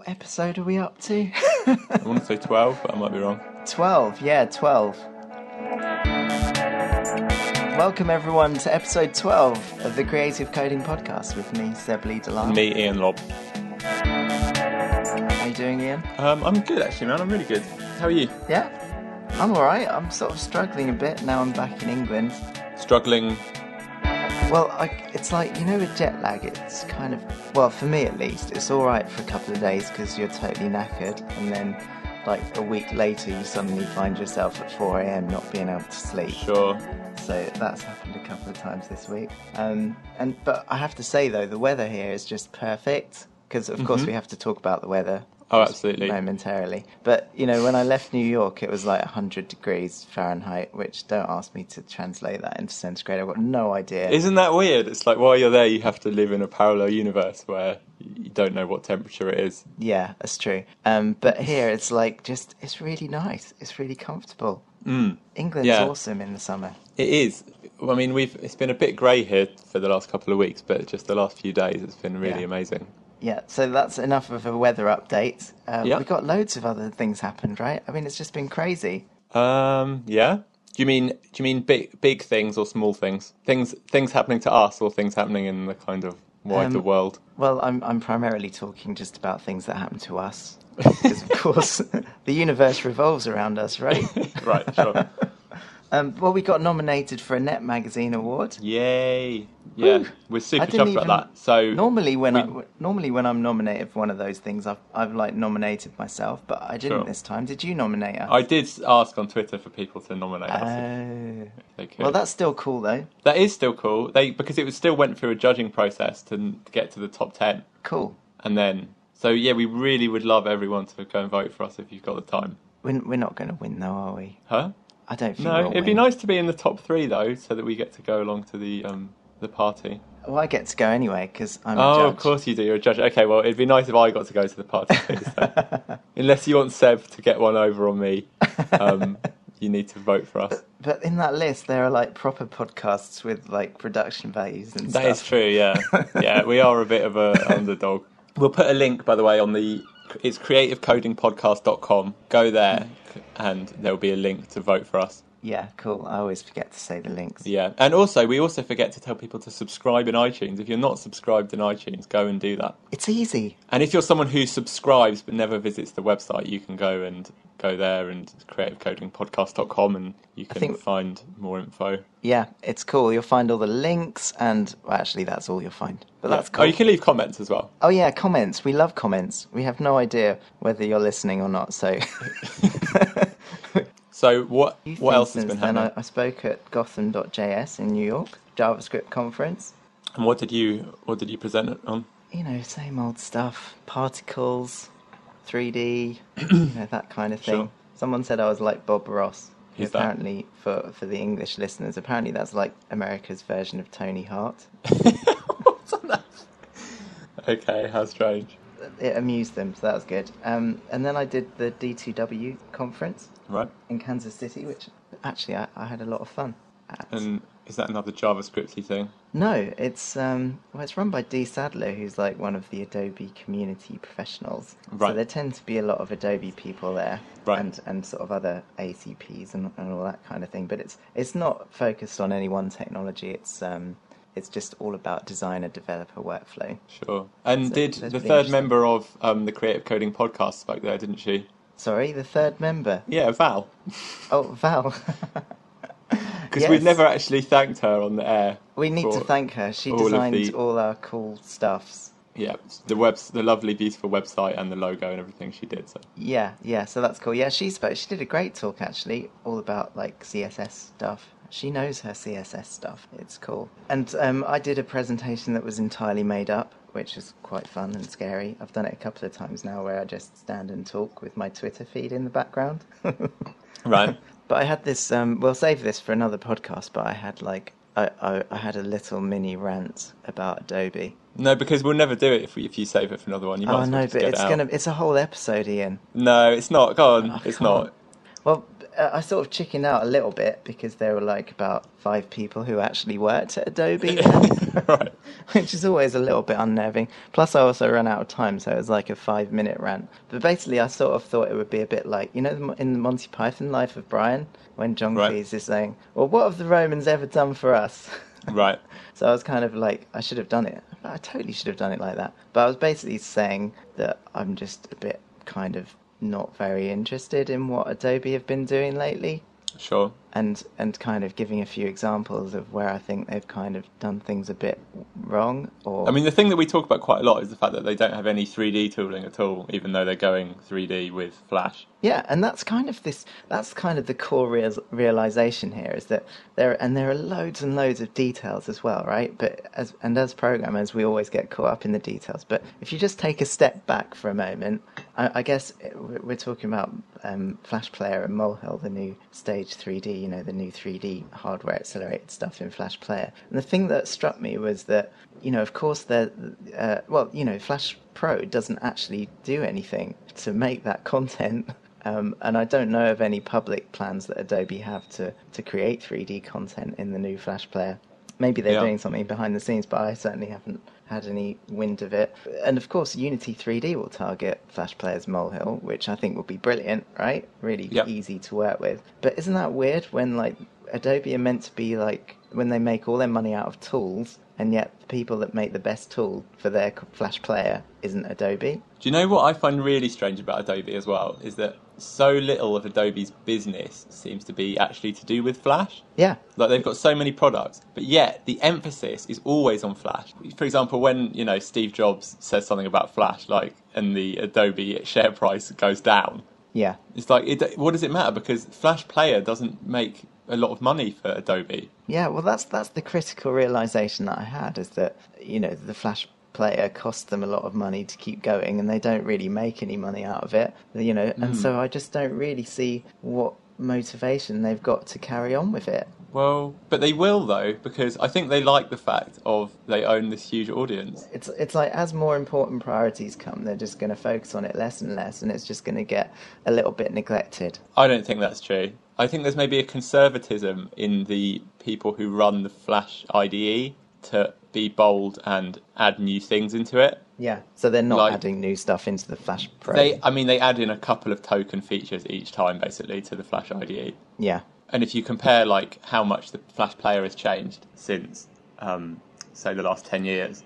What episode are we up to? I want to say 12, but I might be wrong. 12, yeah, 12. Welcome everyone to episode 12 of the Creative Coding Podcast with me, Seb Lee Delisle. Me, Iain Lobb. How are you doing, Ian? Um, I'm good actually, man. I'm really good. How are you? Yeah, I'm alright. I'm sort of struggling a bit now I'm back in England. Struggling. Well, I, it's like, you know, with jet lag, it's kind of, well, for me at least, it's alright for a couple of days because you're totally knackered, and then, like, a week later, you suddenly find yourself at 4am not being able to sleep. Sure. So that's happened a couple of times this week. Um, and But I have to say, though, the weather here is just perfect because, of course, we have to talk about the weather. Oh, absolutely. Momentarily. But, you know, when I left New York, it was like 100 degrees Fahrenheit, which don't ask me to translate that into centigrade. I've got no idea. Isn't that weird? It's like while you're there, you have to live in a parallel universe where you don't know what temperature it is. Yeah, that's true. Um, but here it's like just it's really nice. It's really comfortable. Mm. England's Yeah. awesome in the summer. It is. I mean, we've it's been a bit grey here for the last couple of weeks, but just the last few days, it's been really Yeah. amazing. Yeah, so that's enough of a weather update. Um. We've got loads of other things happened, right? I mean, it's just been crazy. Um, yeah. Do you mean do you mean big big things or small things? Things things happening to us or things happening in the kind of wider Um, world? Well, I'm I'm primarily talking just about things that happen to us, because of course the universe revolves around us, right? right, sure. Um, well, we got nominated for a Net Magazine award. Yay! Yeah, Woo. we're super chuffed about that. So Normally, when we- I normally when I'm nominated for one of those things, I've I've like nominated myself, but I didn't Sure. this time. Did you nominate us? I did ask on Twitter for people to nominate us Oh. could. Well, that's still cool though. that is still cool. They because it was still went through a judging process to, to get to the top ten, Cool. and then so yeah, we really would love everyone to go and vote for us if you've got the time. We're, we're not going to win though, are we? Huh? I don't think. No, we'll it'd be nice to be in the top three though, so that we get to go along to the um the party. Well, I get to go anyway because I'm a Oh, of course you do. You're a judge. Okay, well, it'd be nice if I got to go to the party too. So. Unless you want Seb to get one over on me, um, you need to vote for us. But in that list, there are like proper podcasts with like production values and That stuff. is true. Yeah, yeah. We are a bit of a underdog. We'll put a link, by the way, on the it's creativecodingpodcast.com. Go there, and there will be a link to vote for us. Yeah, cool. I always forget to say the links. Yeah, and also we also forget to tell people to subscribe in iTunes. If you're not subscribed in iTunes, go and do that. It's easy. And if you're someone who subscribes but never visits the website, you can go and go there and creativecodingpodcast.com and you can think- find more info. Yeah, it's cool. You'll find all the links, and well, actually, that's all you'll find. But that's Yeah. cool. Oh, you can leave comments as well. Oh yeah, comments. We love comments. We have no idea whether you're listening or not. So, So what what else has been happening? I, I spoke at Gotham.js in New York, JavaScript conference. And what did you what did you present it on? You know, same old stuff. Particles, 3D, you know that kind of thing. Sure. Someone said I was like Bob Ross. who Who's that? apparently, for for the English listeners, apparently that's like America's version of Tony Hart. Okay, how strange. It amused them, so that was good. Um, and then I did the D2W conference Right. in Kansas City, which actually I, I had a lot of fun at. And is that another JavaScripty thing? No, it's um, well, it's run by Dee Sadler, who's like one of the Adobe community professionals. Right. So there tend to be a lot of Adobe people there, Right. and and sort of other ACPs and, and all that kind of thing. But it's it's not focused on any one technology. It's um, it's just all about designer developer workflow. Sure. And So did the third member of um, the Creative Coding podcast spoke there, didn't she? Sorry, the third member. Yeah, Val. Oh, Val. Because we've never actually thanked her on the air. We need to thank her. She all designed the- all our cool stuffs. Yeah, the webs, the lovely, beautiful website and the logo and everything she did. So Yeah, yeah, so that's cool. Yeah, she spoke. She did a great talk actually, all about like CSS stuff. She knows her CSS stuff. It's cool. And um, I did a presentation that was entirely made up, which is quite fun and scary. I've done it a couple of times now, where I just stand and talk with my Twitter feed in the background. right. But I had this. Um, we'll save this for another podcast. But I had like I, I, I had a little mini rant about Adobe. No, because we'll never do it if, we, if you save it for another one. You might Oh as well no, but it's it gonna. It's a whole episode, Iain. No, it's not. Go on. I it's can't. Well, I sort of chickened out a little bit because there were like about five people who actually worked at Adobe, then, right. which is always a little bit unnerving. Plus, I also ran out of time, so it was like a five minute rant. But basically, I sort of thought it would be a bit like you know in the Monty Python Life of Brian when John Right. Cleese is saying, "Well, what have the Romans ever done for us?" Right. So I was kind of like, I should have done it. I totally should have done it like that. But I was basically saying that I'm just a bit kind of not very interested in what Adobe have been doing lately. Sure. And and kind of giving a few examples of where I think they've kind of done things a bit wrong. Or I mean, the thing that we talk about quite a lot is the fact that they don't have any 3D tooling at all, even though they're going 3D with Flash. Yeah, and that's kind of this. That's kind of the core real, realization here is that there and there are loads and loads of details as well, right? But as and as programmers, we always get caught up in the details. But if you just take a step back for a moment, I, I guess we're we're talking about um, Flash Player and Molehill, the new Stage 3D, you know, the new 3D hardware accelerated stuff in Flash Player. And the thing that struck me was that, you know, of course, they're, uh, well, you know, Flash Pro doesn't actually do anything to make that content. Um, and I don't know of any public plans that Adobe have to, to create 3D content in the new Flash Player. Maybe they're Yeah. doing something behind the scenes, but I certainly haven't had any wind of it. And of course, Unity 3D will target Flash Player's Molehill, which I think will be brilliant, right? Really Yep. easy to work with. But isn't that weird when like Adobe are meant to be like when they make all their money out of tools, and yet the people that make the best tool for their Flash Player isn't Adobe? Do you know what I find really strange about Adobe as well? Is that so little of Adobe's business seems to be actually to do with Flash. Yeah, Like they've got so many products, but yet the emphasis is always on Flash. For example, when you know Steve Jobs says something about Flash, like and the Adobe share price goes down, yeah. it's like it, what does it matter? Because Flash Player doesn't make a lot of money for Adobe. Yeah, well, that's that's the critical realization that I had is that you know the Flash player costs them a lot of money to keep going, and they don't really make any money out of it. You know, and so hmm. I just don't really see what motivation they've got to carry on with it. Well, but they will though, because I think they like the fact of they own this huge audience. It's it's like as more important priorities come, they're just going to focus on it less and less, and it's just going to get a little bit neglected. I don't think that's true. I think there's maybe a conservatism in the people who run the Flash IDE to be bold and add new things into it. Yeah, so they're not Like- adding new stuff into the Flash Pro. They, I mean, they add in a couple of token features each time, basically, to the Flash IDE. yeah, And if you compare, like, how much the Flash player has changed since, um, say, the last ten years,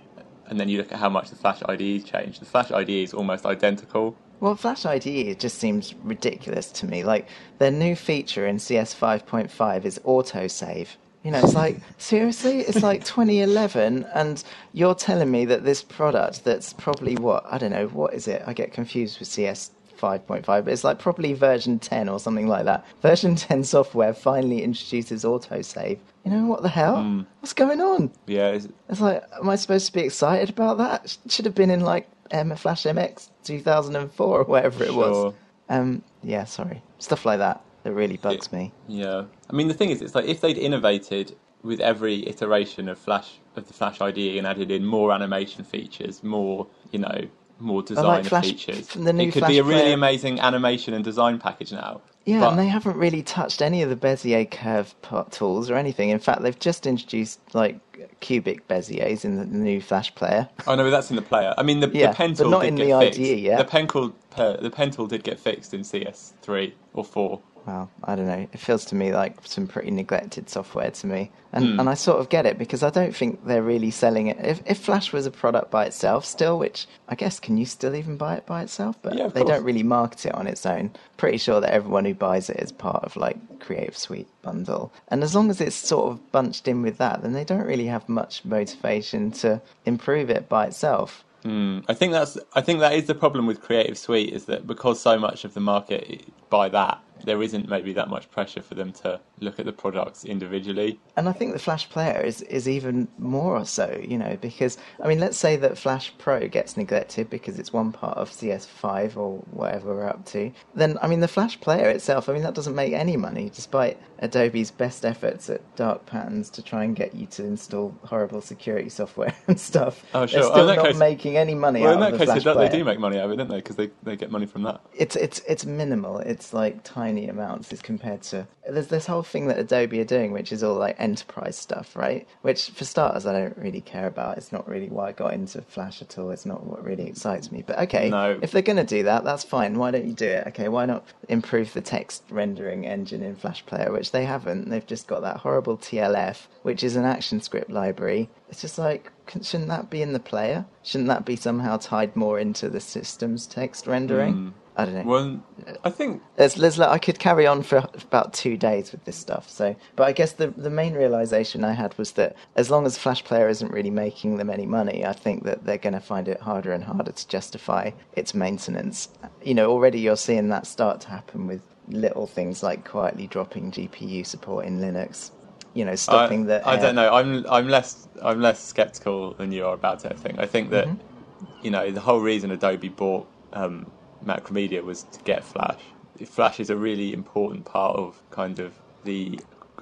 and then you look at how much the Flash IDE has changed, the Flash IDE is almost identical. Well, Flash IDE just seems ridiculous to me. Like their new feature in CS 5.5 is autosave. You know, it's like seriously, it's like 2011, and you're telling me that this product that's probably what I don't know what is it? I get confused with CS 5.5, but it's like probably version 10 or something like that. Version 10 software finally introduces autosave. You know what the hell? What's going on? Yeah, it's, It's like, am I supposed to be excited about that? Sh- Should have been in like M Flash MX 2004 or whatever it was. Um, yeah, sorry, stuff like that that really bugs me. Yeah, I mean the thing is, it's like if they'd innovated with every iteration of Flash of the Flash IDE and added in more animation features, more you know, more design Flash- features, the new it could Flash be a really player- amazing animation and design package now. Yeah, But- and they haven't really touched any of the Bezier curve part tools or anything. In fact, they've just introduced like cubic Beziers in the new Flash player. Oh no, that's in the player. I mean, the, Yeah, the pen but not did in get the fixed. IDE, yeah? The pen tool, uh, the pen tool did get fixed in CS three or four. Well, I don't know. It feels to me like some pretty neglected software to me, and Hmm. and I sort of get it because I don't think they're really selling it. If if Flash was a product by itself still, which I guess can you still even buy it by itself? But Yeah, they course. don't really market it on its own. Pretty sure that everyone who buys it is part of like Creative Suite bundle, and as long as it's sort of bunched in with that, then they don't really have much motivation to improve it by itself. Hmm. I think that's. I think that is the problem with Creative Suite is that because so much of the market buy that, there isn't maybe that much pressure for them to look at the products individually. And I think the Flash Player is, is even more or so, you know, because, I mean, let's say that Flash Pro gets neglected because it's one part of CS5 or whatever we're up to. Then, I mean, the Flash Player itself, I mean, that doesn't make any money, despite Adobe's best efforts at dark patterns to try and get you to install horrible security software and stuff. Oh, sure. They're Oh, still in that not case- making any money Well, out in that of the case, Flash they, Player. they do make money out of it, don't they? Because they, they get money from that. It's it's it's minimal. It's like tiny tiny amounts as compared to there's this whole thing that Adobe are doing, which is all like enterprise stuff, right? Which for starters, I don't really care about. It's not really why I got into Flash at all. It's not what really excites me. But okay, No. if they're going to do that, that's fine. Why don't you do it? Okay, why not improve the text rendering engine in Flash Player, which they haven't. They've just got that horrible TLF, which is an action script library. It's just like, shouldn't that be in the player? Shouldn't that be somehow tied more into the system's text rendering? Hmm. I don't know. Well, I think there's, like, I could carry on for about two days with this stuff. So, but I guess the the main realization I had was that as long as Flash Player isn't really making them any money, I think that they're going to find it harder and harder to justify its maintenance. You know, already you're seeing that start to happen with little things like quietly dropping GPU support in Linux. You know, stopping I, the. I don't know. I'm I'm less I'm less skeptical than you are about everything. I think that Mm-hmm. you know the whole reason Adobe bought um, Macromedia was to get Flash. Flash is a really important part of kind of the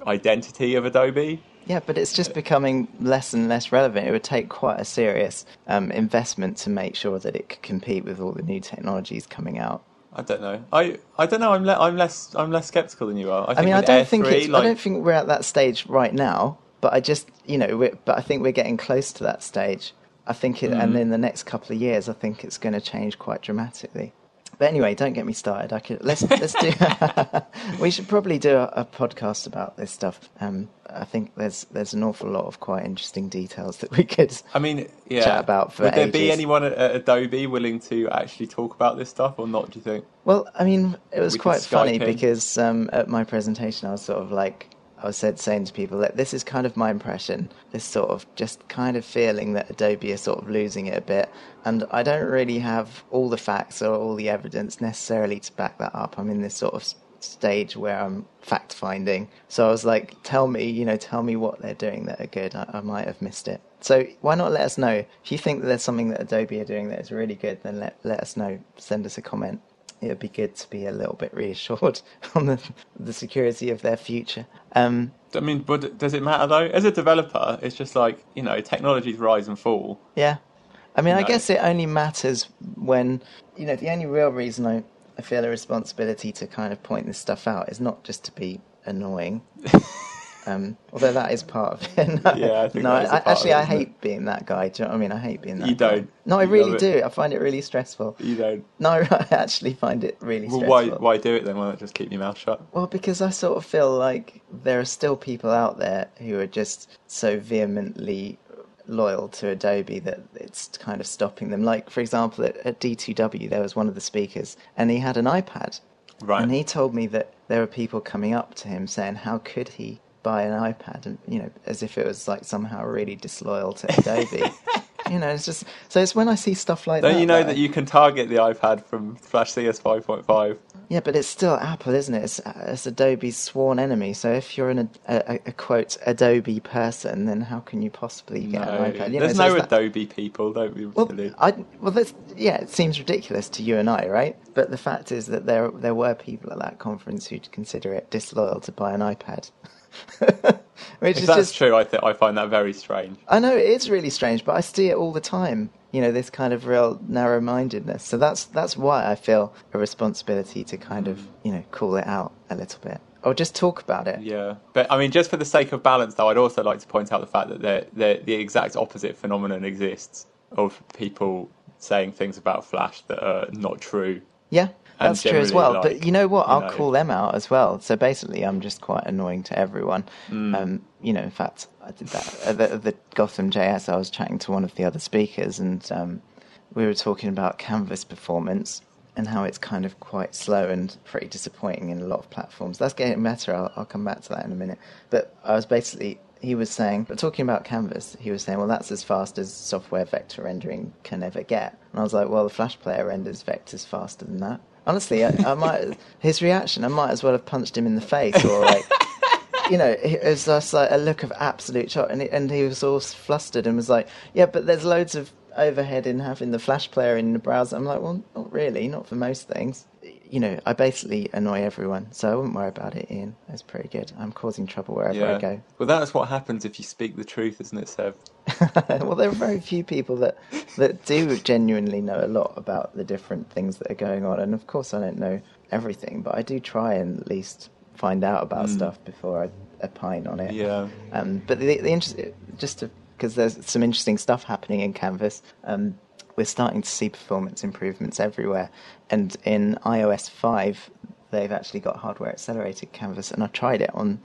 identity of Adobe. Yeah, but it's just becoming less and less relevant. It would take quite a serious um, investment to make sure that it could compete with all the new technologies coming out. I don't know. I I don't know. I'm le- I'm less I'm less skeptical than you are. I, I mean, I don't Air think 3, like, I don't think we're at that stage right now. But I just, you know, we're, but I think we're getting close to that stage. I think, it, Mm. and in the next couple of years, I think it's going to change quite dramatically. But anyway, don't get me started. I could let's let's do. we should probably do a, a podcast about this stuff. Um, I think there's there's an awful lot of quite interesting details that we could. I mean, yeah. chat about for Would there be anyone at, at Adobe willing to actually talk about this stuff or not? Do you think? Well, I mean, it was We quite funny in. because um, at my presentation, I was sort of like, I said saying to people that this is kind of my impression. This sort of just kind of feeling that Adobe are sort of losing it a bit, and I don't really have all the facts or all the evidence necessarily to back that up. I'm in this sort of stage where I'm fact finding. So I was like, tell me, you know, tell me what they're doing that are good. I, I might have missed it. So why not let us know if you think that there's something that Adobe are doing that is really good? Then let let us know. Send us a comment it would be good to be a little bit reassured on the, the security of their future. Um, I mean, but does it matter though? As a developer, it's just like you know, technologies rise and fall. yeah. I mean, I No. guess it only matters when, you know, the only real reason I, I feel a responsibility to kind of point this stuff out is not just to be annoying. Um, although that is part of it. no, Yeah, I think no, that is a I, actually, it, I isn't it? hate being that guy. Do you know what I mean? I hate being that You don't. No, I really do. I find it really stressful. You don't. No, I actually find it really Well, stressful. why why do it then? Why not just keep your mouth shut? Well, because I sort of feel like there are still people out there who are just so vehemently loyal to Adobe that it's kind of stopping them. Like, for example, at, at D2W, there was one of the speakers, and he had an iPad. Right. And he told me that there were people coming up to him saying, How could he buy an iPad? And, you know, as if it was like somehow really disloyal to Adobe. you know, it's just. So it's when I see stuff like Don't that. you know that that you can target the iPad from Flash CS 5.5? Yeah, but it's still Apple, isn't it? It's, it's Adobe's sworn enemy. So if you're an, a, a, a quote Adobe person, then how can you possibly get No, an iPad? You know, there's so no it's that- Adobe people. Don't be Well. I well, that's yeah. It seems ridiculous to you and I, right? But the fact is that there there were people at that conference who'd consider it disloyal to buy an iPad, which If is that's just true, I th- I find that very strange. I know it is really strange, but I see it all the time. You know, this kind of real narrow-mindedness. So that's that's why I feel a responsibility to kind of you know call it out a little bit, or just talk about it. Yeah, but I mean, just for the sake of balance, though, I'd also like to point out the fact that the the the exact opposite phenomenon exists of people saying things about Flash that are not true. Yeah, that's true as well. like, but you know what? you I'll know- call them out as well. So basically, I'm just quite annoying to everyone. Mm. Um, you know, in fact, I did that at the, the Gotham JS. I was chatting to one of the other speakers, and um, we were talking about Canvas performance and how it's kind of quite slow and pretty disappointing in a lot of platforms. That's getting better. I'll, I'll come back to that in a minute. But I was basically he was saying, but talking about Canvas, he was saying, well, that's as fast as software vector rendering can ever get. And I was like, well, the Flash player renders vectors faster than that. Honestly, I, I might. His reaction, I might as well have punched him in the face, or like, you know, it was just like a look of absolute shock, and and he was all flustered and was like, yeah, but there's loads of overhead in having the Flash player in the browser. I'm like, well, not really, not for most things. You know, I basically annoy everyone, so I wouldn't worry about it, Iain. It's pretty good. I'm causing trouble wherever I go. Well, that's what happens if you speak the truth, isn't it, Seb? well, there are very few people that that do genuinely know a lot about the different things that are going on, and of course, I don't know everything, but I do try and at least find out about Mm. stuff before I opine on it. Yeah. Um, but the, the interest, just because there's some interesting stuff happening in Canvas, um, we're starting to see performance improvements everywhere. And in iOS 5, they've actually got hardware accelerated Canvas, and I tried it on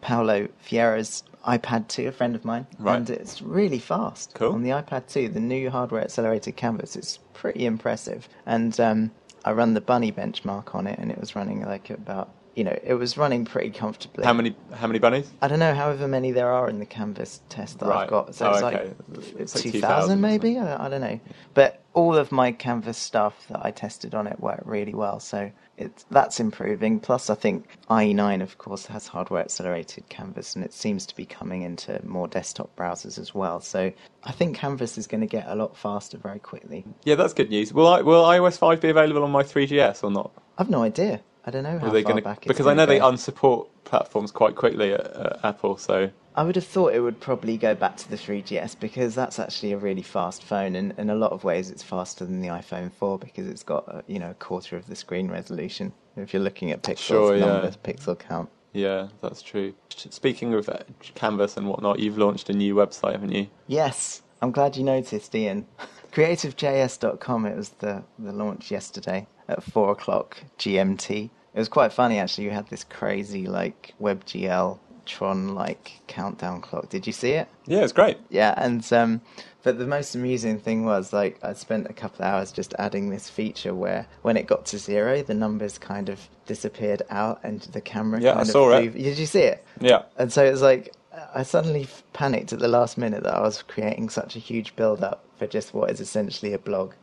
Paolo Fiera's iPad 2, a friend of mine, Right. and it's really fast. Cool. On the iPad 2, the new hardware accelerated Canvas, it's pretty impressive. And um, I run the Bunny benchmark on it, and it was running like about, you know, it was running pretty comfortably. How many how many bunnies? I don't know, however many there are in the Canvas test that Right. I've got. So Oh, it's okay. like It's 2,000 2,000 maybe? I, I don't know. But all of my Canvas stuff that I tested on it worked really well. So it's, that's improving. Plus, I think IE9, of course, has hardware accelerated Canvas and it seems to be coming into more desktop browsers as well. So I think Canvas is going to get a lot faster very quickly. Yeah, that's good news. Will I, will iOS five be available on my 3GS or not? I've no idea. I don't know how Are they gonna, because I know they unsupport platforms quite quickly at, at Apple. So I would have thought it would probably go back to the 3GS because that's actually a really fast phone, and in a lot of ways, it's faster than the iPhone 4 because it's got uh, you know a quarter of the screen resolution. If you're looking at pixels, Sure, yeah. numbers, pixel count. yeah, that's true. Speaking of uh, Canvas and whatnot, you've launched a new website, haven't you? Yes, I'm glad you noticed, Iain. CreativeJS.com. It was the the launch yesterday at four o'clock GMT. It was quite funny actually. You had this crazy like WebGL Tron like countdown clock. Did you see it? Yeah, it's great. Yeah, and um, but the most amusing thing was like I spent a couple of hours just adding this feature where when it got to zero, the numbers kind of disappeared out, and the camera. Yeah, I kind of saw it. Did you see it? Yeah. And so it was like I suddenly panicked at the last minute that I was creating such a huge build up for just what is essentially a blog.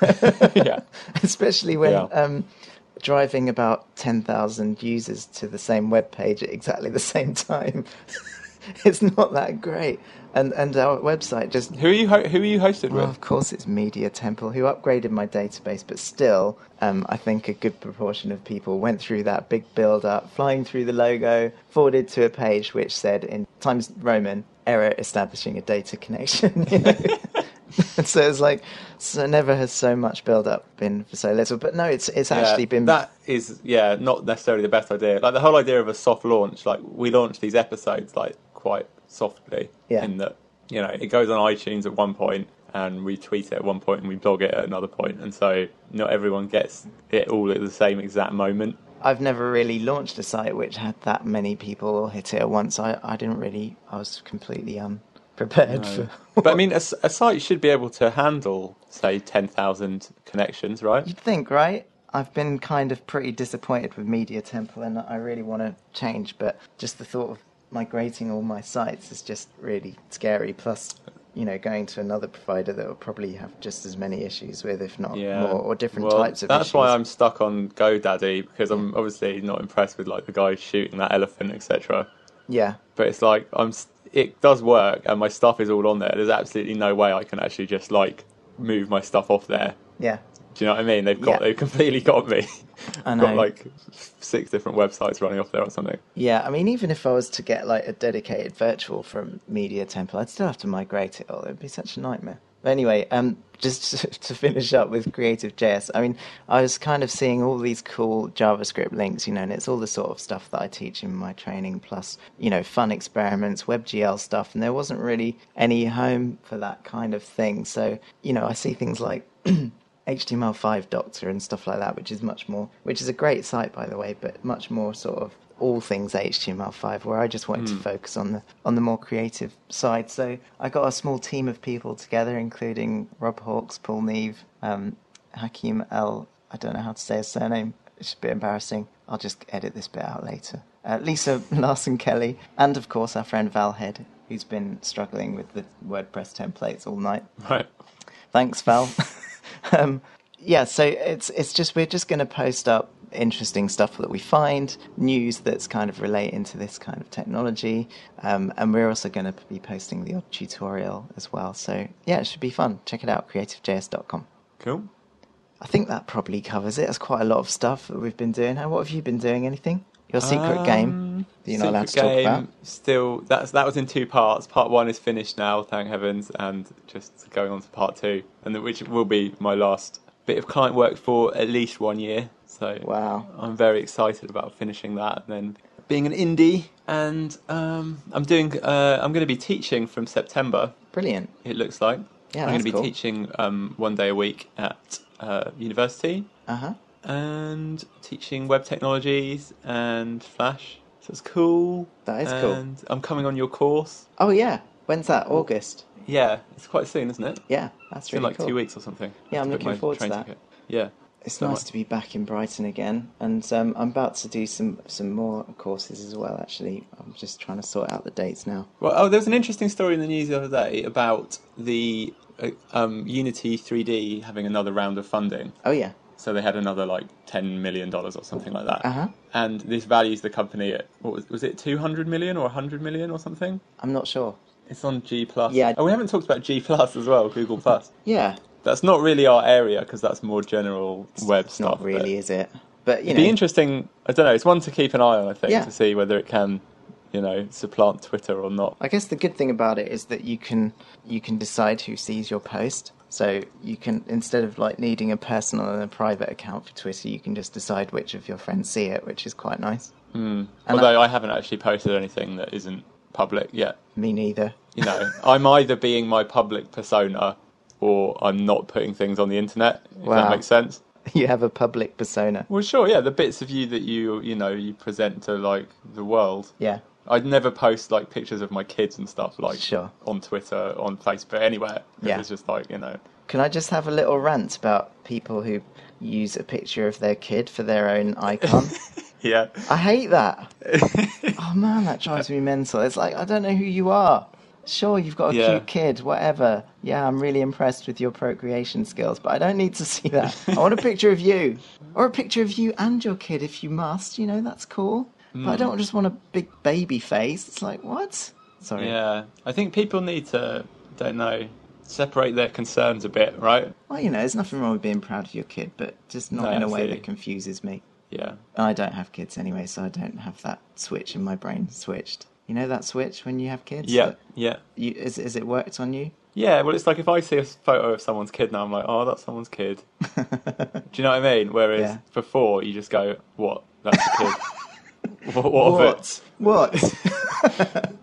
Yeah. Especially when Yeah. um, driving about 10,000 users to the same web page at exactly the same time. it's not that great. And and our website just Who are you ho- who are you hosted well, with? of course, it's Media Temple who upgraded my database, but still, um, I think a good proportion of people went through that big build up, flying through the logo, forwarded to a page which said in Times Roman, error establishing a data connection. you know? so it's like, so never has so much build up been for so little. But no, it's it's actually been that is yeah not necessarily the best idea. Like the whole idea of a soft launch, like we launch these episodes like quite softly. Yeah. In that you know it goes on iTunes at one point and we tweet it at one point and we blog it at another point, and so not everyone gets it all at the same exact moment. I've never really launched a site which had that many people hit it at once. I, I didn't really, I was completely um, unprepared No. for. but I mean, a site should be able to handle say ten thousand connections, right? You'd think, right? I've been kind of pretty disappointed with Media Temple, and I really want to change. But just the thought of migrating all my sites is just really scary. Plus, you know, going to another provider that will probably have just as many issues with, if not Yeah, more, or different Well, types of That's issues. why I'm stuck on GoDaddy because I'm obviously not impressed with like the guy shooting that elephant, etc. Yeah, but it's like I'm. It does work, and my stuff is all on there. There's absolutely no way I can actually just like move my stuff off there. yeah. Do you know what I mean? They've got Yeah. they've completely got me. I know. got like six different websites running off there or something. Yeah, I mean, even if I was to get like a dedicated virtual from Media Temple, I'd still have to migrate it all. It'd be such a nightmare. Anyway, um, just to finish up with Creative JS, I mean, I was kind of seeing all these cool JavaScript links, you know, and it's all the sort of stuff that I teach in my training, plus, you know, fun experiments, WebGL stuff, and there wasn't really any home for that kind of thing. So, you know, I see things like HTML5 Doctor and stuff like that, which is much more, which is a great site by the way, but much more sort of all things HTML5. Where I just wanted to focus on the on the more creative side. So I got a small team of people together, including Rob Hawkes, Paul Neave, um, Hakim El. I don't know how to say his surname. It's a bit embarrassing. I'll just edit this bit out later. Uh, Lisa Larson Kelly, and of course our friend Val Head, who's been struggling with the WordPress templates all night. Right. Thanks, Val. um, yeah, so it's it's just we're just going to post up interesting stuff that we find, news that's kind of relating to this kind of technology, um, and we're also going to be posting the odd tutorial as well. So yeah, it should be fun. Check it out, creativejs.com. Cool. I think that probably covers it. That's quite a lot of stuff that we've been doing. And what have you been doing? Anything? Your secret game Um, that you're not allowed to talk about? Still, that's that was in two parts. Part one is finished now, thank heavens, and just going on to part two, and the- which will be my last bit of client work for at least one year. So Wow. I'm very excited about finishing that, and then being an indie. And um, I'm doing. Uh, I'm going to be teaching from September. Brilliant. It looks like. Yeah, I'm going to be cool. teaching um, one day a week at uh, university Uh huh. and teaching web technologies and Flash. So it's cool. That is cool. And I'm coming on your course. Oh yeah. When's that? August. Yeah, it's quite soon, isn't it? Yeah, that's It's in like cool. two weeks or something. Yeah, I'm looking forward to that. ticket. Yeah. It's nice to be back in Brighton again, and um, I'm about to do some some more courses as well. Actually, I'm just trying to sort out the dates now. Well, oh, there was an interesting story in the news the other day about the uh, um, Unity 3D having another round of funding. Oh yeah. So they had another like ten million dollars or something like that. Uh huh. And this values the company at what was, was it two hundred million or hundred million or something? I'm not sure. It's on G plus. Yeah. Oh, we haven't talked about G plus as well. Google plus. Yeah, That's not really our area because that's more general web it's stuff. not really, is it? But you It'd know, be interesting. I don't know. It's one to keep an eye on. I think Yeah. to see whether it can, you know, supplant Twitter or not. I guess the good thing about it is that you can you can decide who sees your post. So you can instead of like needing a personal and a private account for Twitter, you can just decide which of your friends see it, which is quite nice. Mm. Although I, haven't actually posted anything that isn't public yet. Me neither. You know, I'm either being my public persona or I'm not putting things on the internet. If Wow. that makes sense. You have a public persona. Well, sure. Yeah, the bits of you that you you know you present to like the world. Yeah. I'd never post like pictures of my kids and stuff like Sure. on Twitter, on Facebook, anywhere. Yeah. It's just like you know. Can I just have a little rant about people who use a picture of their kid for their own icon? Yeah. I hate that. Oh man, that drives me mental. It's like I don't know who you are. Sure, you've got a Yeah. cute kid, whatever. Yeah, I'm really impressed with your procreation skills, but I don't need to see that. I want a picture of you, or a picture of you and your kid if you must. You know, that's cool. But I don't hmm. just want a big baby face. It's like what? Sorry. Yeah, I think people need to, don't know, separate their concerns a bit, right? Well, you know, there's nothing wrong with being proud of your kid, but just not No, in a way that confuses me. Yeah. I don't have kids anyway, so I don't have that switch in my brain switched. You know that switch when you have kids? Yeah, yeah. You, is, is it worked on you? Yeah, well, it's like if I see a photo of someone's kid now, I'm like, oh, that's someone's kid. Do you know what I mean? Whereas Yeah. before, you just go, what? That's a kid. what, what of it? What?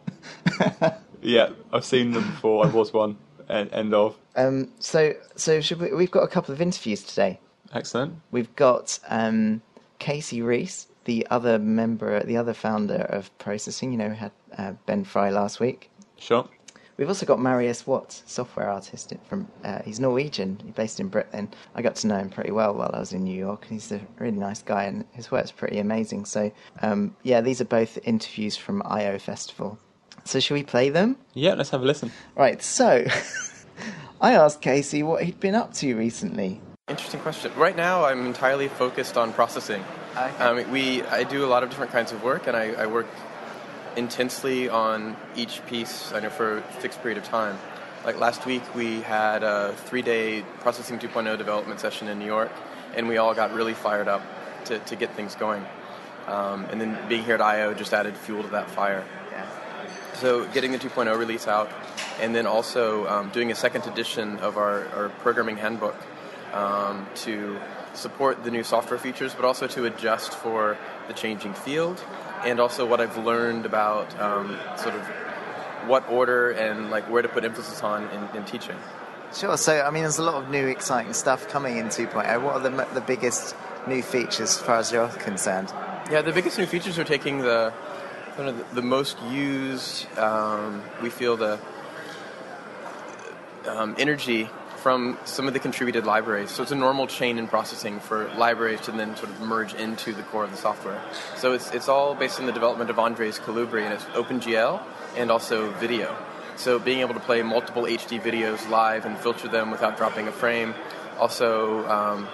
Yeah, I've seen them before. I was one. End, end of. um, so, so should we, we've got a couple of interviews today. Excellent. We've got um, Casey Reas, the other member, the other founder of Processing. You know, we had uh, Ben Fry last week. Sure. We've also got Marius Watts, software artist from. Uh, he's Norwegian. He's based in Brooklyn. I got to know him pretty well while I was in New York. He's a really nice guy, and his work's pretty amazing. So, um, yeah, these are both interviews from Eyeo Festival. So, should we play them? Yeah, let's have a listen. Right. So, I asked Casey what he'd been up to recently. Interesting question. Right now, I'm entirely focused on processing. Okay. Um, we, I do a lot of different kinds of work, and I, I work intensely on each piece I know, for a fixed period of time. Like last week, we had a three-day Processing 2.0 development session in New York, and we all got really fired up to, to get things going. Um, and then being here at Eyeo just added fuel to that fire. So getting the 2.0 release out, and then also um, doing a second edition of our, our programming handbook um, to support the new software features, but also to adjust for the changing field, and also what I've learned about um, sort of what order and like where to put emphasis on in, in teaching. Sure. So, I mean, there's a lot of new, exciting stuff coming in 2.0. What are the the biggest new features as far as you're concerned? Yeah, the biggest new features are taking the kind of the most used. Um, we feel the um, energy from some of the contributed libraries. So it's a normal chain in processing for libraries to then sort of merge into the core of the software. So it's it's all based on the development of Andres Colubri and it's OpenGL and also video. So being able to play multiple HD videos live and filter them without dropping a frame. Also. Um,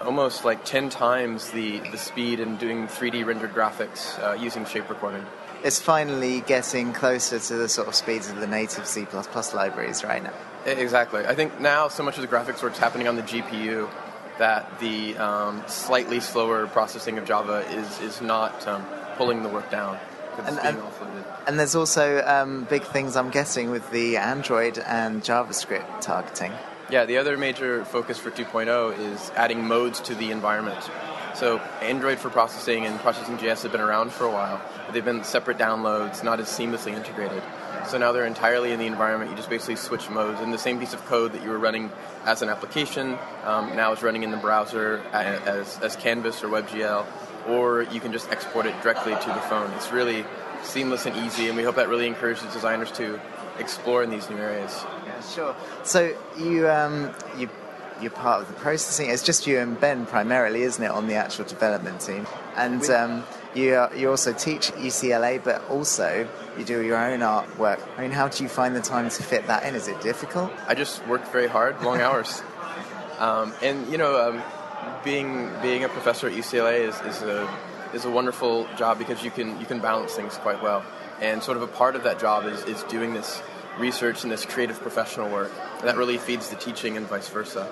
almost like 10 times the, the speed in doing 3D rendered graphics uh, using shape recording. It's finally getting closer to the sort of speeds of the native C++ libraries right now. Exactly. I think now so much of the graphics work is happening on the GPU, that the um, slightly slower processing of Java is, is not um, pulling the work down. And, and, and, there's also um, big things I'm guessing with the Android and JavaScript targeting. Yeah, the other major focus for 2.0 is adding modes to the environment. So Android for processing and processing JS have been around for a while, but they've been separate downloads, not as seamlessly integrated. So now they're entirely in the environment. You just basically switch modes, and the same piece of code that you were running as an application um, now is running in the browser as, as Canvas or WebGL, or you can just export it directly to the phone. It's really seamless and easy, and we hope that really encourages designers to explore in these new areas. Yeah, sure. So you um, you you're part of the processing. It's just you and Ben primarily, isn't it, on the actual development team? And um, you you also teach at UCLA, but also you do your own artwork. I mean, how do you find the time to fit that in? Is it difficult? I just work very hard, long hours, um, and you know, um, being being a professor at UCLA is, is a is a wonderful job because you can you can balance things quite well. And sort of a part of that job is, is doing this research and this creative professional work. And that really feeds the teaching and vice versa.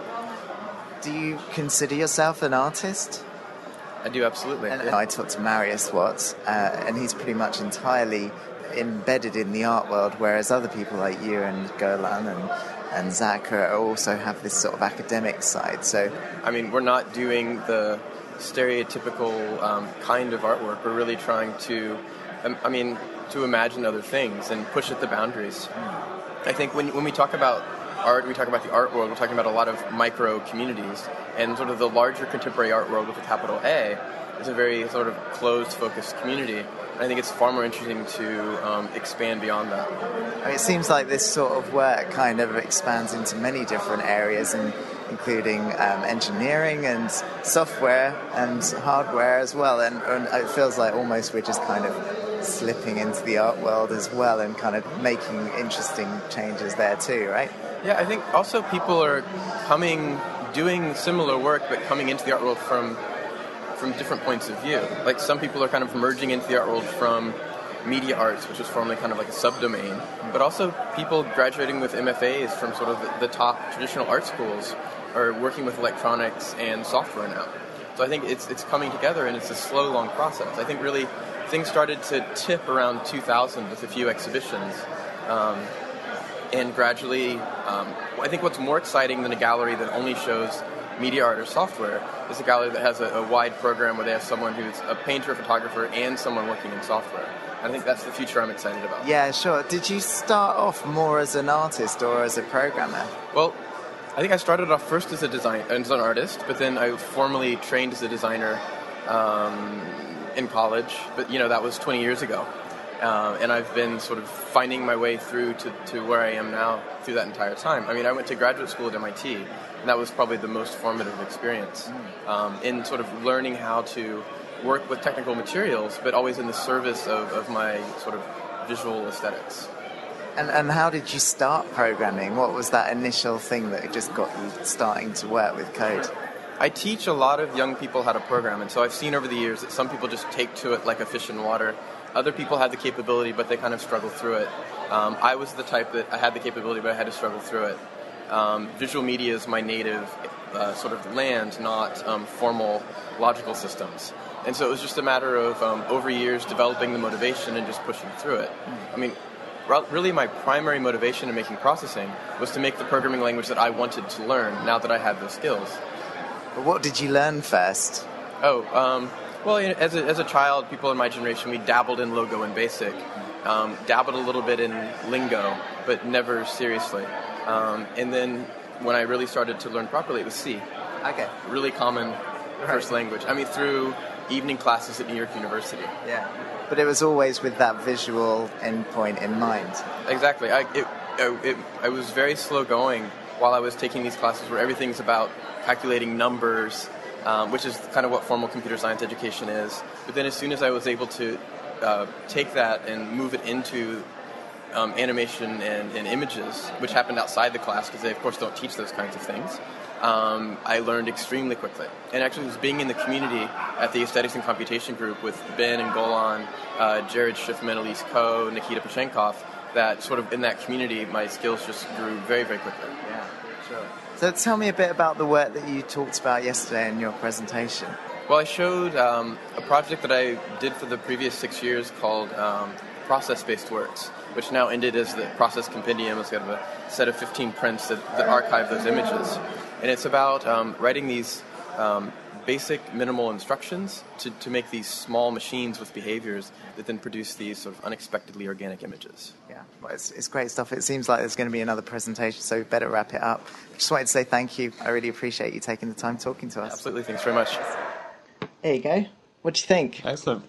Do you consider yourself an artist? I do, absolutely. And I talked to Marius Watz, uh, and he's pretty much entirely embedded in the art world, whereas other people like you and Golan and, and Zach are also have this sort of academic side. So, I mean, we're not doing the stereotypical um, kind of artwork. We're really trying to, um, I mean, to imagine other things and push at the boundaries. I think when, when we talk about art, we talk about the art world, we're talking about a lot of micro communities. And sort of the larger contemporary art world with a capital A is a very sort of closed, focused community. And I think it's far more interesting to um, expand beyond that. I mean, it seems like this sort of work kind of expands into many different areas, and including um, engineering and software and hardware as well. And, and it feels like almost we're just kind of slipping into the art world as well and kind of making interesting changes there too, right? Yeah, I think also people are coming, doing similar work, but coming into the art world from from different points of view. Like some people are kind of merging into the art world from media arts, which was formerly kind of like a subdomain, but also people graduating with MFAs from sort of the, the top traditional art schools are working with electronics and software now. So I think it's it's coming together, and it's a slow, long process. I think really things started to tip around 2000 with a few exhibitions. Um, and gradually, um, I think what's more exciting than a gallery that only shows media art or software is a gallery that has a, a wide program where they have someone who's a painter, a photographer, and someone working in software. I think that's the future I'm excited about. Yeah, sure. Did you start off more as an artist or as a programmer? Well, I think I started off first as a design as an artist, but then I formally trained as a designer um, in college, but you know that was 20 years ago, uh, and I've been sort of finding my way through to, to where I am now through that entire time. I mean, I went to graduate school at MIT, and that was probably the most formative experience mm. um, in sort of learning how to work with technical materials, but always in the service of, of my sort of visual aesthetics. And, and how did you start programming? What was that initial thing that just got you starting to work with code? I teach a lot of young people how to program, and so I've seen over the years that some people just take to it like a fish in water. Other people have the capability, but they kind of struggle through it. Um, I was the type that I had the capability, but I had to struggle through it. Um, visual media is my native uh, sort of land, not um, formal logical systems. And so it was just a matter of um, over years developing the motivation and just pushing through it. I mean, really my primary motivation in making processing was to make the programming language that I wanted to learn now that I had those skills. But what did you learn first? Oh, um, well, as a, as a child, people in my generation, we dabbled in Logo and Basic, um, dabbled a little bit in Lingo, but never seriously. Um, and then when I really started to learn properly, it was C. Okay. Really common first language. I mean, through evening classes at New York University. Yeah. But it was always with that visual endpoint in mind. Exactly. I, it, it, I was very slow going while I was taking these classes where everything's about calculating numbers, um, which is kind of what formal computer science education is. But then as soon as I was able to uh, take that and move it into um, animation and, and, images, which happened outside the class because they, of course, don't teach those kinds of things, um, I learned extremely quickly. And actually, it was being in the community at the Aesthetics and Computation group with Ben and Golan, uh, Jared Shiffman, Elise Co, Nikita Pashenkov, that sort of in that community, my skills just grew very, very quickly. Yeah. Sure. So tell me a bit about the work that you talked about yesterday in your presentation. Well, I showed um, a project that I did for the previous six years called um, Process-Based Works, which now ended as the Process Compendium. It's kind of a set of 15 prints that, that archive those images. And it's about um, writing these um, basic minimal instructions to, to make these small machines with behaviors that then produce these sort of unexpectedly organic images. Yeah, well, it's, it's great stuff. It seems like there's going to be another presentation, so we better wrap it up. Just wanted to say thank you. I really appreciate you taking the time talking to us. Absolutely, thanks very much. There you go. What do you think? Excellent.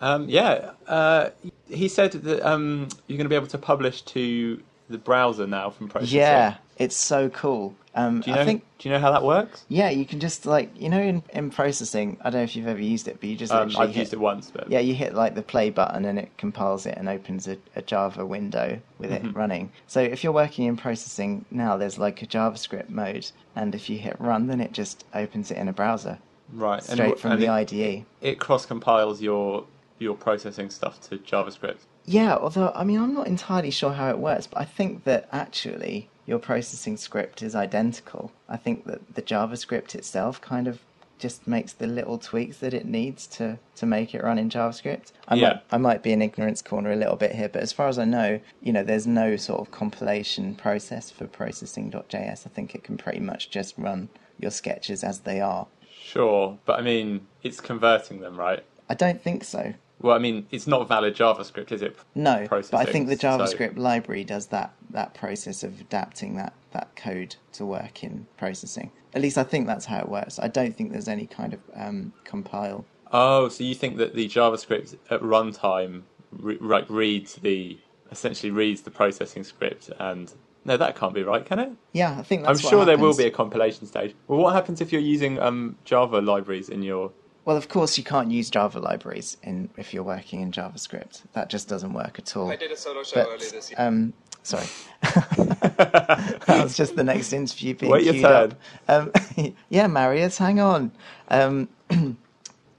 Um, yeah, uh, he said that um, you're going to be able to publish to the browser now from processing. Yeah, it's so cool. Um, Do you know? I think do you know how that works? yeah, you can just like you know in, in processing. I don't know if you've ever used it, but you just Um, I've hit, used it once, but Yeah, you hit like the play button and it compiles it and opens a, a Java window with Mm-hmm. it running. So if you're working in processing now, there's like a JavaScript mode, and if you hit run, then it just opens it in a browser right, straight and, from and the it, IDE. it cross compiles your your processing stuff to JavaScript. Yeah, although I mean I'm not entirely sure how it works, but I think that actually your processing script is identical. I think that the JavaScript itself kind of just makes the little tweaks that it needs to, to make it run in JavaScript. I Yeah. might I might be in ignorance corner a little bit here, but as far as I know, you know, there's no sort of compilation process for processing.js. I think it can pretty much just run your sketches as they are. Sure, but I mean, it's converting them, right? I don't think so. Well, I mean, it's not valid JavaScript, is it? No, but I think the so- JavaScript library does that that process of adapting that that code to work in processing. At least I think that's how it works. I don't think there's any kind of um, compile. Oh, so you think that the JavaScript at runtime re- like reads the essentially reads the processing script and no, that can't be right, can it? Yeah, I think that's I'm sure there will be a compilation stage. Well, what happens if you're using um, Java libraries in your? Well, of course you can't use Java libraries in if you're working in JavaScript. That just doesn't work at all. I did a solo show But, earlier this year. um, sorry, that was just the next interview being Wait your queued turn. up. Um, yeah, Marius, hang on. Um,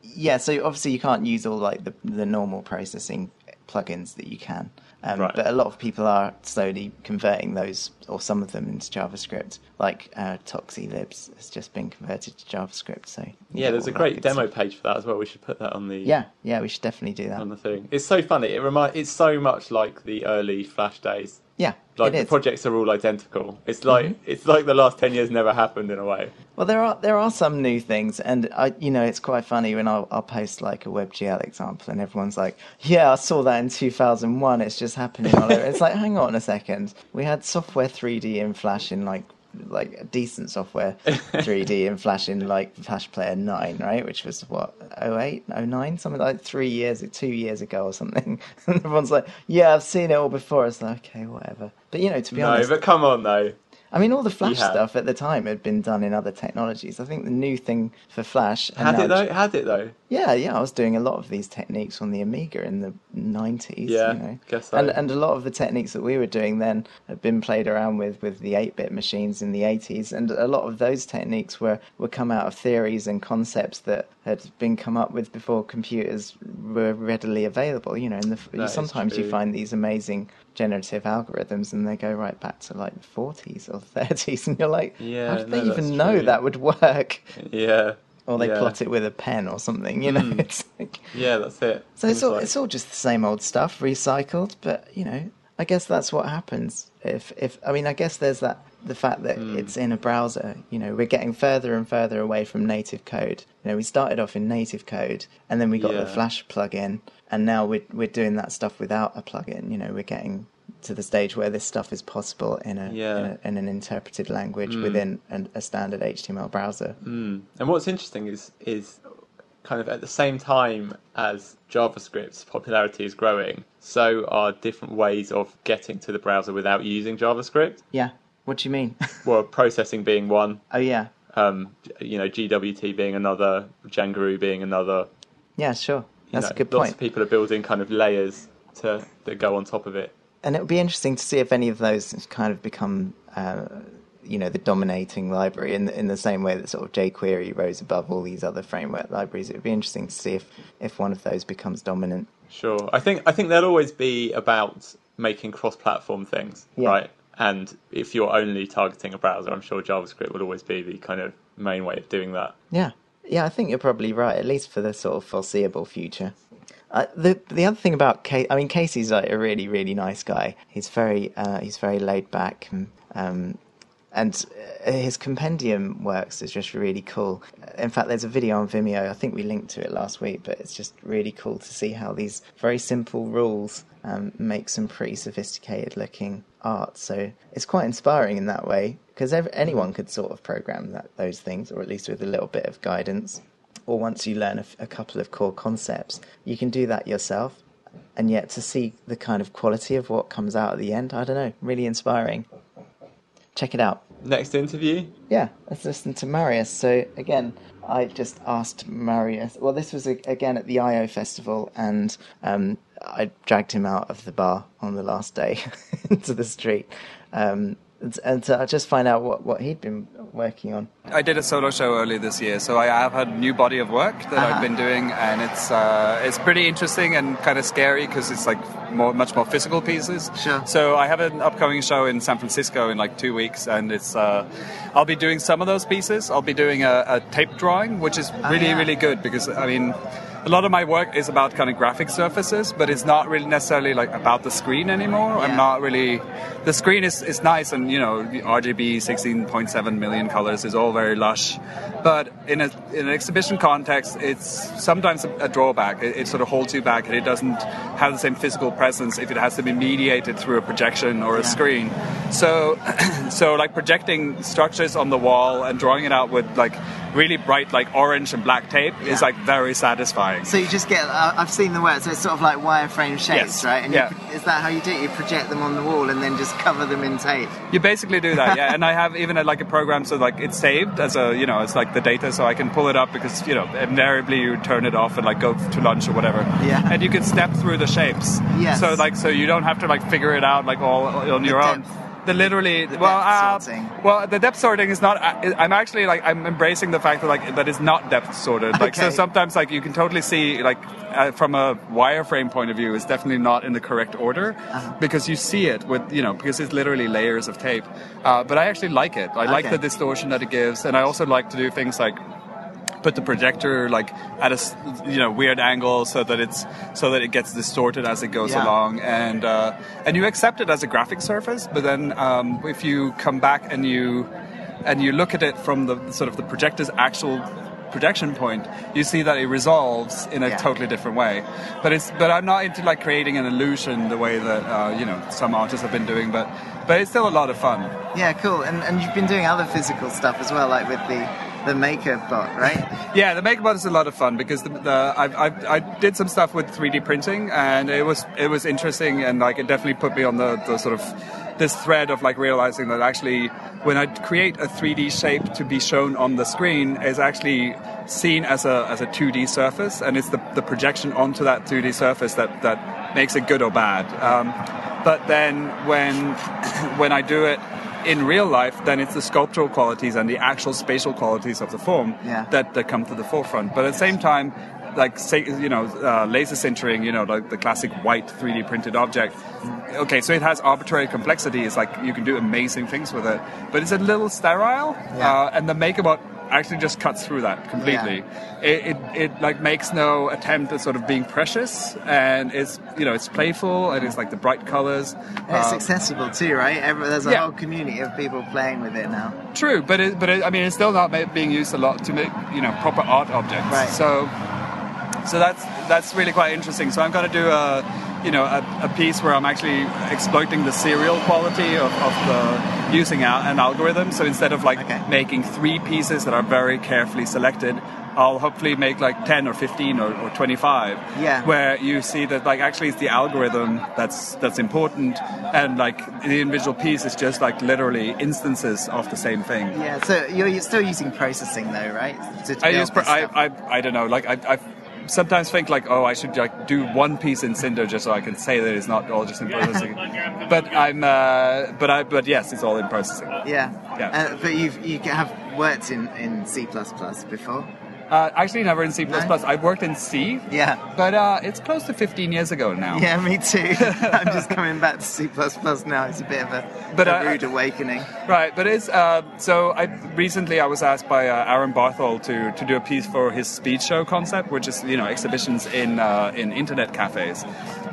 yeah, so obviously you can't use all like the the normal processing plugins that you can. Um, Right. But a lot of people are slowly converting those, or some of them, into JavaScript. Like uh, Toxiclibs has just been converted to JavaScript. So Yeah, there's a great demo stuff. page for that as well. We should put that on the Yeah, yeah, we should definitely do that. on the thing. It's so funny. It remind it's so much like the early Flash days. Yeah, Like the. Mm-hmm. projects are all identical. It's like it's like the last ten years never happened in a way. Well, there are there are some new things, and I, you know, it's quite funny when I'll, I'll post like a WebGL example, and everyone's like, "Yeah, I saw that in 2001. It's just happening." all over." it's like, hang on a second. We had software 3D in Flash in like like decent software 3D in Flash in like Flash Player 9, right? Which was what 08, 09, something like three years, two years ago or something. And everyone's like, "Yeah, I've seen it all before." It's like, okay, whatever. But you know, to be No, honest, No, but come on though. I mean, all the Flash have. stuff at the time had been done in other technologies. I think the new thing for Flash. Had it though? Had it though? Yeah, yeah. I was doing a lot of these techniques on the Amiga in the nineties. Yeah, you know. guess so. And and a lot of the techniques that we were doing then had been played around with with the eight bit machines in the eighties, and a lot of those techniques were were come out of theories and concepts that had been come up with before computers were readily available. You know, and the, sometimes you find these amazing generative algorithms and they go right back to like the 40s or 30s and you're like Yeah, how did they no, that's even know true. that would work Yeah. Or they yeah. plot it with a pen or something you know Mm. it's like Yeah, that's it. so it's all like- it's all just the same old stuff recycled but you know i guess that's what happens if if i mean i guess there's that the fact that Hmm. it's in a browser you know we're getting further and further away from native code you know we started off in native code and then we got the Yeah. flash plugin and now we're we're doing that stuff without a plugin you know we're getting to the stage where this stuff is possible in a, Yeah. in, a in an interpreted language Mm. within an, a standard html browser Mm. And what's interesting is is kind of at the same time as JavaScript's popularity is growing, so are different ways of getting to the browser without using JavaScript. yeah what do you mean Well, processing being one, oh yeah um, you know, GWT being another, Django being another. yeah sure You that's know, a good Lots point of people are building kind of layers to that go on top of it. And it would be interesting to see if any of those kind of become, uh, you know, the dominating library in the, in the same way that sort of jQuery rose above all these other framework libraries. It would be interesting to see if, if one of those becomes dominant. Sure. I think I think there'll always be about making cross-platform things, Yeah. right? And if you're only targeting a browser, I'm sure JavaScript will always be the kind of main way of doing that. Yeah, yeah, I think you're probably right, at least for the sort of foreseeable future. Uh, the the other thing about Casey, I mean, Casey's like a really really nice guy. He's very uh, he's very laid back, and, um, and uh, his compendium works is just really cool. In fact, there's a video on Vimeo. I think we linked to it last week, but it's just really cool to see how these very simple rules um, make some pretty sophisticated looking art. So it's quite inspiring in that way because anyone could sort of program that, those things, or at least with a little bit of guidance or once you learn a, a couple of core concepts, you can do that yourself. And yet to see the kind of quality of what comes out at the end, I don't know, really inspiring. Check it out. Next interview? Yeah, let's listen to Marius. So again, I just asked Marius. Well, this was again at the Eyeo festival, and um, I dragged him out of the bar on the last day into the street. Um, and, and to just find out what, what he'd been working on. I did a solo show earlier this year, so I have had a new body of work that uh-huh. I've been doing, and it's uh, it's pretty interesting and kind of scary because it's like more, much more physical pieces. Sure. So I have an upcoming show in San Francisco in like two weeks, and it's uh, I'll be doing some of those pieces. I'll be doing a, a tape drawing, which is really oh, yeah. really good because I mean a lot of my work is about kind of graphic surfaces, but it's not really necessarily like about the screen anymore. Yeah. I'm not really. The screen is, is nice, and you know, RGB 16.7 million colors is all very lush. But in, a, in an exhibition context, it's sometimes a, a drawback. It, it, sort of holds you back, and it doesn't have the same physical presence if it has to be mediated through a projection or a yeah. screen. So, so like projecting structures on the wall and drawing it out with like really bright like orange and black tape yeah. is like very satisfying. So you just get uh, I've seen the work. So it's sort of like wireframe shapes, yes. right? And yeah. You, is that how you do it? You project them on the wall and then just cover them in tape. You basically do that, yeah. and I have even a, like a program so like it's saved as a you know it's like the data, so I can pull it up because you know invariably you turn it off and like go to lunch or whatever. Yeah. And you can step through the shapes. Yes. So like so you don't have to like figure it out like all on the your depth. own the literally the well uh, well the depth sorting is not uh, i'm actually like i'm embracing the fact that like that is not depth sorted like okay. so sometimes like you can totally see like uh, from a wireframe point of view it's definitely not in the correct order uh-huh. because you see it with you know because it's literally layers of tape uh, but i actually like it i okay. like the distortion that it gives and i also like to do things like put the projector like at a you know weird angle so that it's so that it gets distorted as it goes yeah. along and uh, and you accept it as a graphic surface but then um, if you come back and you and you look at it from the sort of the projector's actual projection point, you see that it resolves in a yeah. totally different way. But it's but I'm not into like creating an illusion the way that uh, you know some artists have been doing. But but it's still a lot of fun. Yeah, cool. And and you've been doing other physical stuff as well, like with the the MakerBot, right? yeah, the MakerBot is a lot of fun because the, the I, I, I, did some stuff with 3D printing and it was it was interesting and like it definitely put me on the, the sort of this thread of like realizing that actually when I create a 3D shape to be shown on the screen is actually seen as a as a 2D surface and it's the, the projection onto that 2D surface that that makes it good or bad. Um, but then when when I do it in real life, then it's the sculptural qualities and the actual spatial qualities of the form yeah. that, that come to the forefront. But at the same time, like say you know uh, laser sintering, you know like the classic white 3D printed object. Okay, so it has arbitrary complexity. It's like you can do amazing things with it, but it's a little sterile. Yeah. Uh, and the MakerBot actually just cuts through that completely. Yeah. It, it, it, like makes no attempt at sort of being precious, and it's you know it's playful and it's like the bright colors. And it's um, accessible too, right? Every, there's a yeah. whole community of people playing with it now. True, but it, but it, I mean it's still not being used a lot to make you know proper art objects. Right. So so that's that's really quite interesting. So I'm going to do a you know a, a, piece where I'm actually exploiting the serial quality of, of the using an algorithm. So instead of like okay. making three pieces that are very carefully selected, I'll hopefully make like 10 or 15 or, or 25 yeah. Where you see that like actually it's the algorithm that's that's important. And like the individual piece is just like literally instances of the same thing. Yeah so you're, you're still using processing though right? I use I, I, I don't know. Like I, I've sometimes think like, oh, I should like do one piece in Cinder just so I can say that it's not all just in processing. but I'm, uh, but I, but yes, it's all in processing. Yeah. Yeah. Uh, but you've you have worked in in C before. Uh, actually, never in C++. I've worked in C. Yeah. But uh, it's close to 15 years ago now. Yeah, me too. I'm just coming back to C++ now. It's a bit of a, but, a rude awakening. Right, but it's uh, so. I recently I was asked by uh, Aram Bartholl to, to do a piece for his speed show concept, which is you know exhibitions in uh, in internet cafes,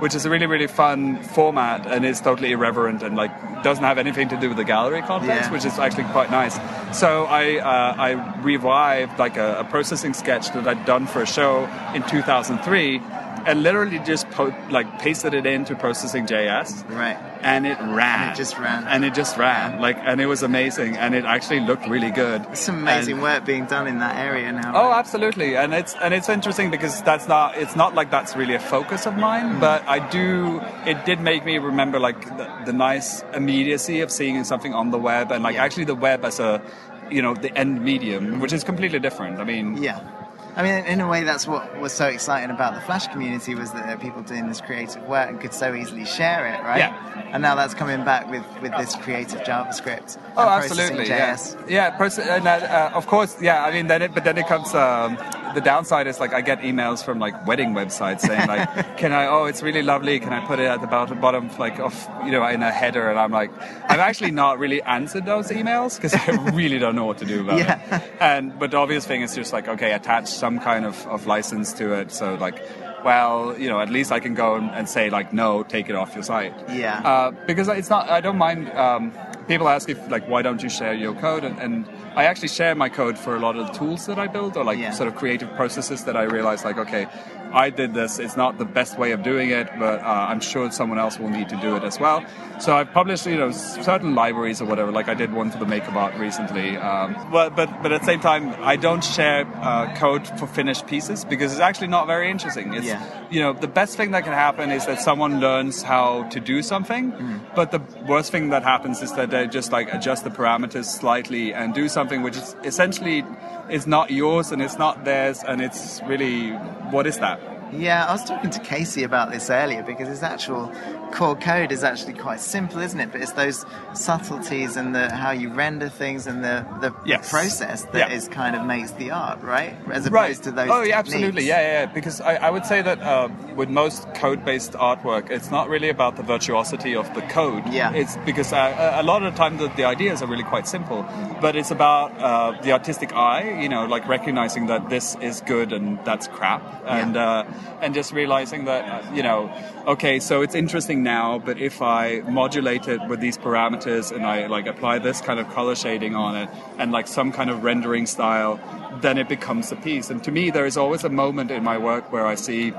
which is a really really fun format and is totally irreverent and like doesn't have anything to do with the gallery context, yeah. which is actually quite nice. So I uh, I revived like a, a processing sketch that I'd done for a show in 2003 and literally just po- like pasted it into processing JS. Right. And it ran. And it just ran. And it just ran. Like, and it was amazing, and it actually looked really good. It's amazing and, work being done in that area now. Oh, absolutely. And it's and it's interesting because that's not it's not like that's really a focus of mine, mm. but I do. It did make me remember like the, the nice immediacy of seeing something on the web, and like yeah. actually the web as a you know the end medium, which is completely different. I mean, yeah I mean, in a way, that's what was so exciting about the Flash community was that there are people doing this creative work and could so easily share it, right? Yeah. And now that's coming back with, with this creative JavaScript. Oh, absolutely. Yeah. Yeah. Proce- and, uh, of course. Yeah. I mean, then it, but then it comes. Um, the downside is like I get emails from like wedding websites saying like, "Can I? Oh, it's really lovely. Can I put it at the bottom, like of you know in a header?" And I'm like, I've actually not really answered those emails because I really don't know what to do about yeah. it. And but the obvious thing is just like, okay, attach some kind of, of license to it. So like well, you know, at least I can go and say like, no, take it off your site. Yeah. Uh, because it's not. I don't mind. Um, people ask if like why don't you share your code and, and, i actually share my code for a lot of the tools that i build or like yeah. sort of creative processes that i realize like okay I did this. It's not the best way of doing it, but uh, I'm sure someone else will need to do it as well. So I've published, you know, certain libraries or whatever. Like I did one for the MakerBot recently. Um, but but but at the same time, I don't share uh, code for finished pieces because it's actually not very interesting. It's yeah. you know the best thing that can happen is that someone learns how to do something. Mm. But the worst thing that happens is that they just like adjust the parameters slightly and do something which is essentially is not yours and it's not theirs and it's really what is that? Yeah, I was talking to Casey about this earlier because his actual core code is actually quite simple, isn't it? But it's those subtleties and the how you render things and the the, yes. the process that yeah. is kind of makes the art, right? As opposed right. to those. Oh, yeah, absolutely, yeah, yeah. Because I, I would say that uh, with most code-based artwork, it's not really about the virtuosity of the code. Yeah. It's because uh, a lot of the time the, the ideas are really quite simple, but it's about uh, the artistic eye. You know, like recognizing that this is good and that's crap, and yeah. And just realizing that uh, you know, okay, so it's interesting now, but if I modulate it with these parameters and I like apply this kind of color shading on it and like some kind of rendering style, then it becomes a piece. And to me, there is always a moment in my work where I see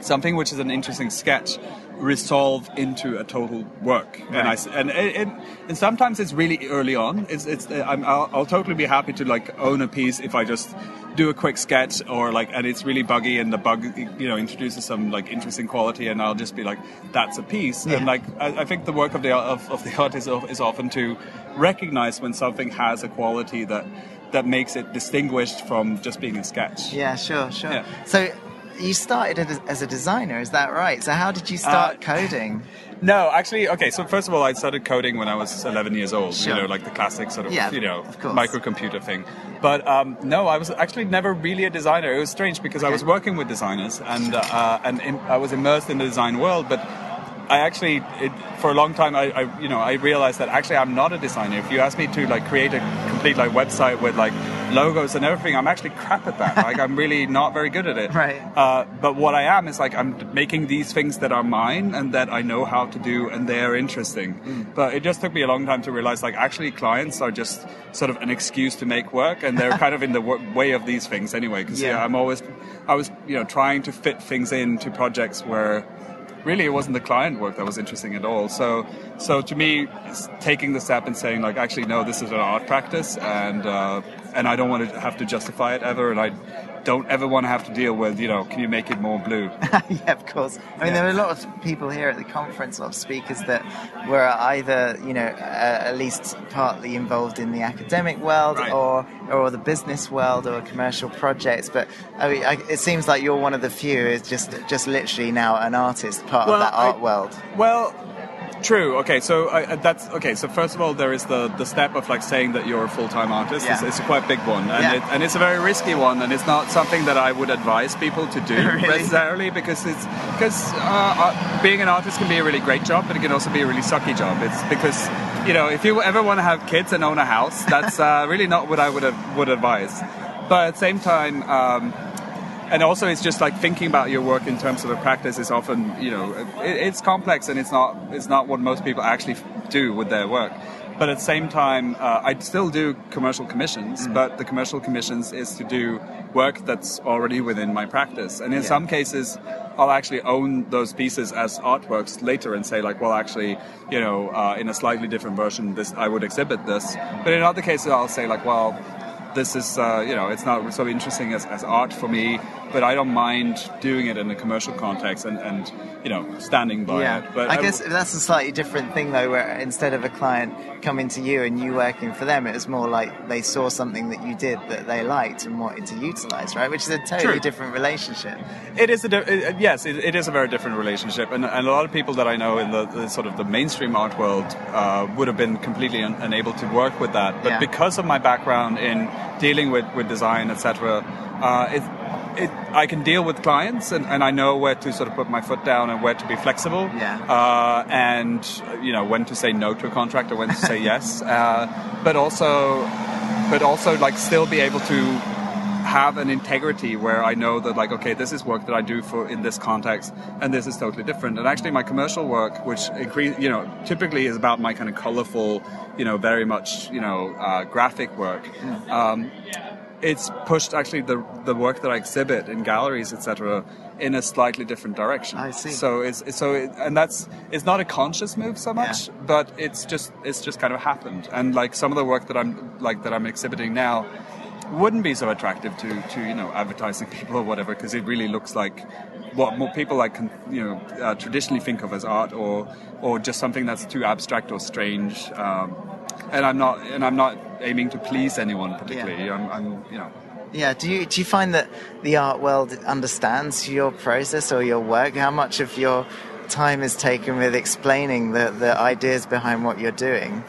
something which is an interesting sketch resolve into a total work. Right. And I and, it, and sometimes it's really early on. It's it's i will I'll totally be happy to like own a piece if I just do a quick sketch or like and it's really buggy and the bug you know introduces some like interesting quality and I'll just be like that's a piece. Yeah. And like I, I, think the work of the of, of the artist is, is often to recognize when something has a quality that that makes it distinguished from just being a sketch. Yeah, sure, sure. Yeah. So you started as a designer, is that right? So how did you start uh, coding? No, actually, okay. So first of all, I started coding when I was 11 years old. Sure. You know, like the classic sort of, yeah, you know, of microcomputer thing. But um, no, I was actually never really a designer. It was strange because okay. I was working with designers and uh, and in, I was immersed in the design world, but I actually, it, for a long time, I, I, you know, I realized that actually I'm not a designer. If you ask me to like create a complete like website with like logos and everything, I'm actually crap at that. like I'm really not very good at it. Right. Uh, but what I am is like I'm making these things that are mine and that I know how to do and they're interesting. Mm. But it just took me a long time to realize like actually clients are just sort of an excuse to make work and they're kind of in the way of these things anyway. Because yeah. yeah, I'm always, I was you know trying to fit things into projects where really it wasn't the client work that was interesting at all. So, so to me, taking the step and saying like, actually, no, this is an art practice, and uh, and I don't want to have to justify it ever, and I don't ever want to have to deal with, you know, can you make it more blue? yeah, of course. I mean, yeah. there are a lot of people here at the conference, a lot of speakers that were either, you know, uh, at least partly involved in the academic world right. or or the business world or commercial projects. But I mean, I, it seems like you're one of the few who's just just literally now an artist, part well, of that art I, world. Well, True. Okay. So uh, that's okay. So first of all, there is the, the step of like saying that you're a full time artist. Yeah. It's, it's a quite big one, and, Yeah. it, and it's a very risky one, and it's not something that I would advise people to do Really? necessarily because it's because uh, uh, being an artist can be a really great job, but it can also be a really sucky job. It's because you know if you ever want to have kids and own a house, that's uh, really not what I would have, would advise. But at the same time. Um, and also it's just like thinking about your work in terms of a practice is often you know it, it's complex and it's not it's not what most people actually do with their work. But at the same time uh, i still do commercial commissions but the commercial commissions is to do work that's already within my practice. And in Yeah. some cases i'll actually own those pieces as artworks later and say like well actually you know uh, in a slightly different version this i would exhibit this. But in other cases i'll say like well this is uh, you know it's not so interesting as, as art for me but i don't mind doing it in a commercial context and, and you know standing by yeah. it but I guess that's a slightly different thing though, where instead of a client coming to you and you working for them, it was more like they saw something that you did that they liked and wanted to utilize, right? Which is a totally True. different relationship. it is a di- it, yes it, it is a very different relationship and, and a lot of people that i know in the, the sort of the mainstream art world uh, would have been completely un- unable to work with that but Yeah. because of my background in dealing with, with design etc uh, it, it, I can deal with clients and, and I know where to sort of put my foot down and where to be flexible Yeah. uh, and you know when to say no to a contract or when to say yes uh, but also but also like still be able to have an integrity where I know that like okay this is work that I do for in this context and this is totally different and actually my commercial work which increase you know typically is about my kind of colorful you know very much you know uh, graphic work um, it's pushed actually the the work that I exhibit in galleries etc in a slightly different direction I see. so it's it's- so it, and that's it's not a conscious move so much Yeah. but it's just it's just kind of happened and like some of the work that I'm like that I'm exhibiting now wouldn't be so attractive to, to you know advertising people or whatever because it really looks like what more people like you know uh, traditionally think of as art or or just something that's too abstract or strange um, and I'm not and I'm not aiming to please anyone particularly I'm, I'm you know Yeah. Do you do you find that the art world understands your process or your work? How much of your time is taken with explaining the, the ideas behind what you're doing?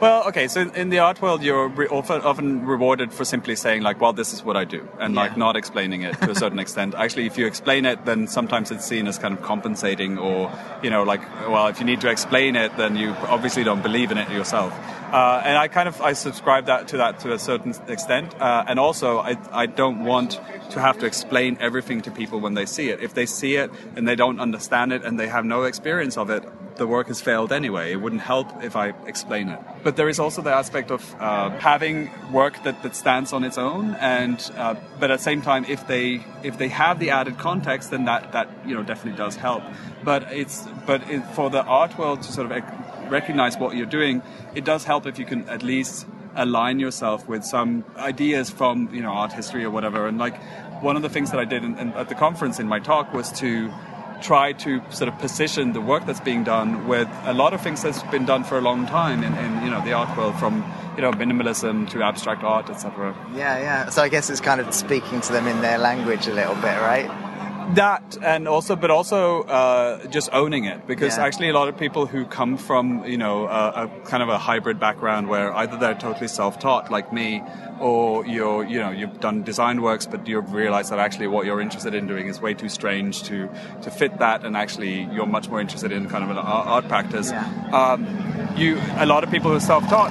Well, okay. So in the art world, you're re- often, often rewarded for simply saying like, "Well, this is what I do," and like not explaining it to a certain extent. Actually, if you explain it, then sometimes it's seen as kind of compensating, or you know, like, well, if you need to explain it, then you obviously don't believe in it yourself. Uh, and I kind of I subscribe that to that to a certain extent, uh, and also I I don't want to have to explain everything to people when they see it. If they see it and they don't understand it and they have no experience of it, the work has failed anyway. It wouldn't help if I explain it. But there is also the aspect of uh, having work that, that stands on its own, and uh, but at the same time, if they if they have the added context, then that that you know definitely does help. But it's but it, for the art world to sort of recognize what you're doing, it does help if you can at least align yourself with some ideas from you know art history or whatever. And like one of the things that I did in, in, at the conference in my talk was to try to sort of position the work that's being done with a lot of things that's been done for a long time in, in you know the art world from you know minimalism to abstract art etc Yeah, yeah. So I guess it's kind of speaking to them in their language a little bit, right? That and also but also uh, just owning it because Yeah. actually a lot of people who come from you know a, a kind of a hybrid background where either they're totally self-taught like me or you're you know you've done design works but you realize that actually what you're interested in doing is way too strange to to fit that and actually you're much more interested in kind of an art, art practice Yeah. um, you a lot of people who are self-taught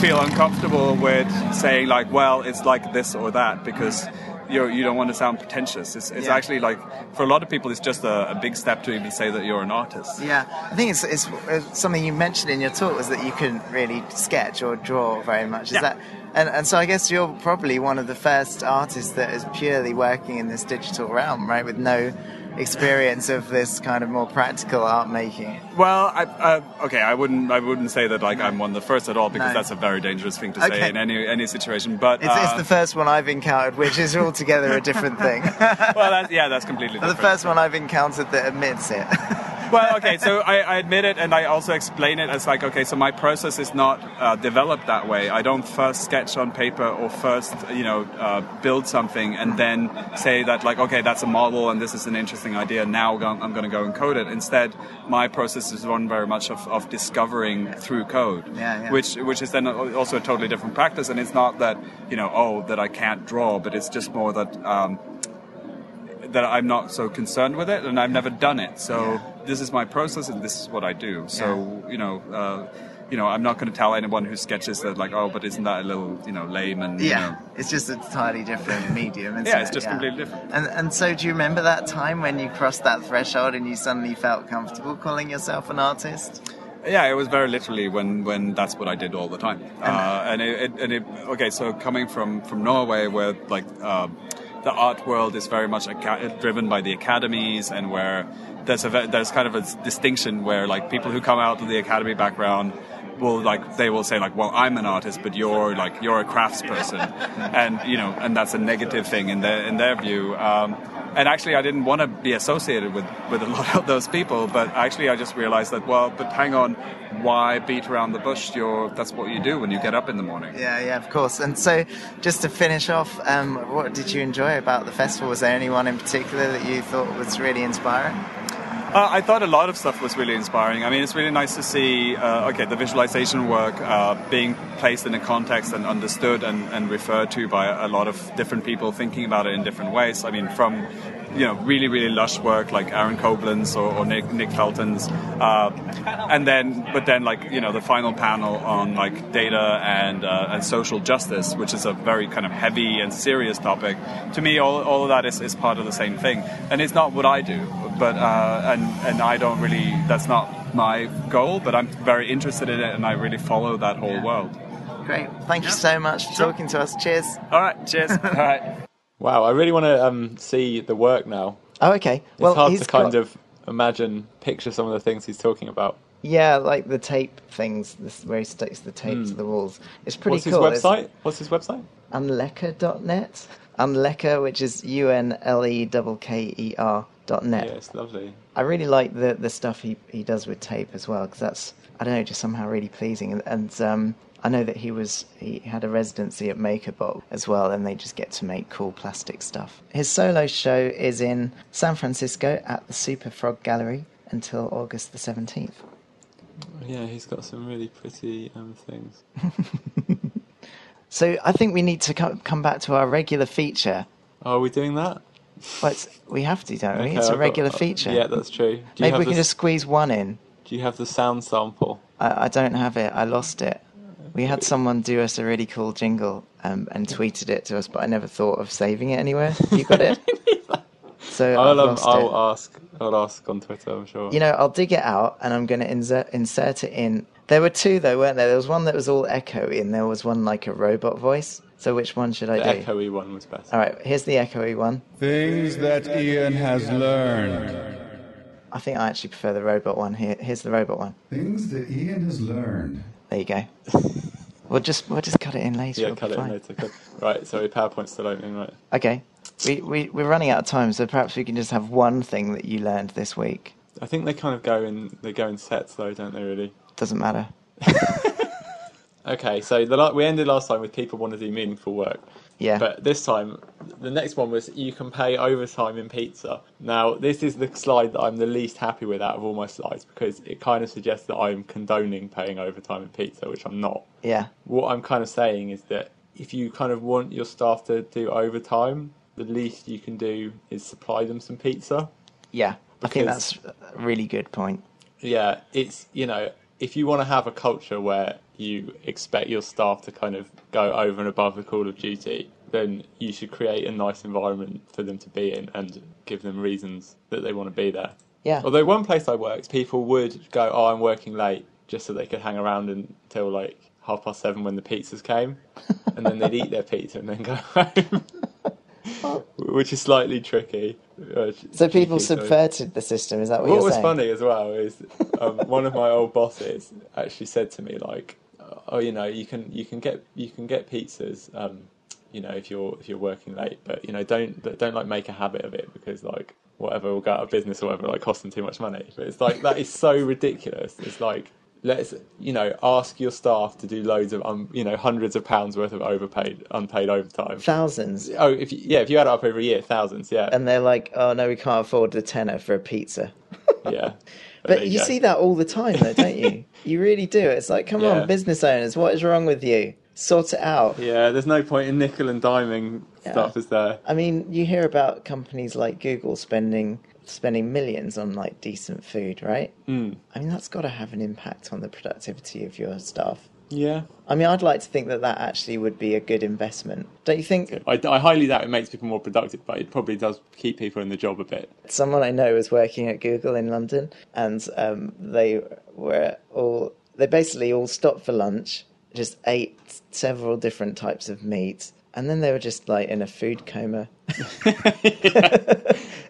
feel uncomfortable with saying like well it's like this or that because you're, you don't want to sound pretentious. It's, it's Yeah. actually like for a lot of people, it's just a, a big step to even say that you're an artist. Yeah, I think it's, it's, it's something you mentioned in your talk was that you couldn't really sketch or draw very much. Is Yeah. that? And, and so I guess you're probably one of the first artists that is purely working in this digital realm, right? With no experience of this kind of more practical art making. Well, I, uh, okay, I wouldn't I wouldn't say that like I'm one of the first at all because No. that's a very dangerous thing to Okay. say in any any situation. But It's, it's uh, the first one I've encountered, which is altogether a different thing. well, that's, yeah, that's completely the first one I've encountered that admits it. well, okay, so I, I, admit it, and I also explain it as like, okay, so my process is not uh, developed that way. I don't first sketch on paper or first, you know, uh, build something and then say that like, okay, that's a model and this is an interesting idea. Now I'm going to go and code it. Instead, my process is one very much of, of discovering through code, yeah, yeah. which which is then also a totally different practice. And it's not that you know, oh, that I can't draw, but it's just more that. Um, that I'm not so concerned with it, and I've never done it. So yeah. This is my process, and this is what I do. So yeah. you know, uh, you know, I'm not going to tell anyone who sketches that like, oh, but isn't that a little, you know, lame and yeah, you know. it's just a entirely different medium. yeah, it's just yeah. completely different. And and so, do you remember that time when you crossed that threshold and you suddenly felt comfortable calling yourself an artist? Yeah, it was very literally when, when that's what I did all the time. Uh, and it, it, and it, okay, so coming from, from Norway, where like uh, the art world is very much driven by the academies and where there's a there's kind of a distinction where like people who come out of the academy background will like they will say like well I'm an artist but you're like you're a craftsperson. And you know and that's a negative thing in their in their view. Um, and actually I didn't want to be associated with with a lot of those people but actually I just realized that well but hang on why beat around the bush? You're that's what you do when you get up in the morning. Yeah yeah of course. And so just to finish off um, what did you enjoy about the festival? Was there anyone in particular that you thought was really inspiring uh, I thought a lot of stuff was really inspiring. I mean, it's really nice to see, uh, okay, the visualization work uh, being placed in a context and understood and, and, referred to by a lot of different people thinking about it in different ways. I mean, from you know really really lush work like Aaron Koblin's or, or Nick Nick Felton's, uh, and then but then like you know the final panel on like data and uh, and social justice, which is a very kind of heavy and serious topic. To me, all, all of that is, is part of the same thing, and it's not what I do, but uh, and and I don't really that's not my goal, but I'm very interested in it, and I really follow that whole yeah. world. Great, thank you so much for talking to us. Cheers. All right, cheers. all right. Wow, I really want to um, see the work now. Oh, okay. It's well, hard to kind got... of imagine, picture some of the things he's talking about. Yeah, like the tape things, this, where he sticks the tape mm. to the walls. It's pretty What's cool. What's his website? What's his website? Unlekker.net. Unlekker, which is U N L E K E R dot net. Yeah, it's lovely. I really like the the stuff he he does with tape as well because that's I don't know just somehow really pleasing and, and um, I know that he was he had a residency at MakerBot as well, and they just get to make cool plastic stuff. His solo show is in San Francisco at the Super Frog Gallery until August the seventeenth. Yeah, he's got some really pretty um, things. so I think we need to come back to our regular feature. are we doing that? Well, we have to, don't we? it's a regular got, feature. Yeah, that's true. Maybe we can just squeeze one in. Do you have the sound sample? I, I don't have it. I lost it. We had someone do us a really cool jingle um, and tweeted it to us, but I never thought of saving it anywhere. You got it? so I'll, um, I'll it. ask. I'll ask on Twitter. I'm sure. You know, I'll dig it out and I'm going to insert insert it in. There were two though, weren't there? There was one that was all echoey, and there was one like a robot voice. So which one should I the do? The echoey one was better. All right, here's the echoey one. Things that Iain has learned. I think I actually prefer the robot one. Here, here's the robot one. Things that Iain has learned. There you go. we'll just we'll just cut it in later. Yeah, cut it in later. Right, sorry, PowerPoint's still opening, right? Okay, we we we're running out of time, so perhaps we can just have one thing that you learned this week. I think they kind of go in they go in sets though, don't they? Really? Doesn't matter. okay, so the we ended last time with people want to do meaningful work. Yeah. But this time, the next one was you can pay overtime in pizza. Now, this is the slide that I'm the least happy with out of all my slides because it kind of suggests that I'm condoning paying overtime in pizza, which I'm not. Yeah. What I'm kind of saying is that if you kind of want your staff to do overtime, the least you can do is supply them some pizza. Yeah. I think that's a really good point. Yeah, it's, you know, if you want to have a culture where you expect your staff to kind of go over and above the call of duty, then you should create a nice environment for them to be in and give them reasons that they want to be there. Yeah. Although one place I worked, people would go, "Oh, I'm working late," just so they could hang around until like half past seven when the pizzas came, and then they'd eat their pizza and then go home. which is slightly tricky. Uh, so people subverted the system. Is that what, what was saying? funny as well is um, one of my old bosses actually said to me like, "Oh, you know, you can you can get you can get pizzas um, you know, if you're if you're working late. But you know, don't don't like make a habit of it because like whatever will go out of business or whatever like cost them too much money. But it's like that is so ridiculous. It's like let's you know ask your staff to do loads of um, you know hundreds of pounds worth of overpaid unpaid overtime. Thousands. Oh, if you, yeah, if you add up over a year, thousands. Yeah, And they're like, oh no, we can't afford a tenner for a pizza. yeah. But there you go. see that all the time, though, don't you? you really do. It's like, come Yeah. on, business owners, what is wrong with you? Sort it out. Yeah, there's no point in nickel and diming stuff, is there? I mean, you hear about companies like Google spending spending millions on like decent food, right? Mm. I mean, that's got to have an impact on the productivity of your staff. Yeah. I mean, I'd like to think that that actually would be a good investment. Don't you think? I, I highly doubt it makes people more productive, but it probably does keep people in the job a bit. Someone I know was working at Google in London, and um, they were all they basically all stopped for lunch, just ate several different types of meat, and then they were just like in a food coma.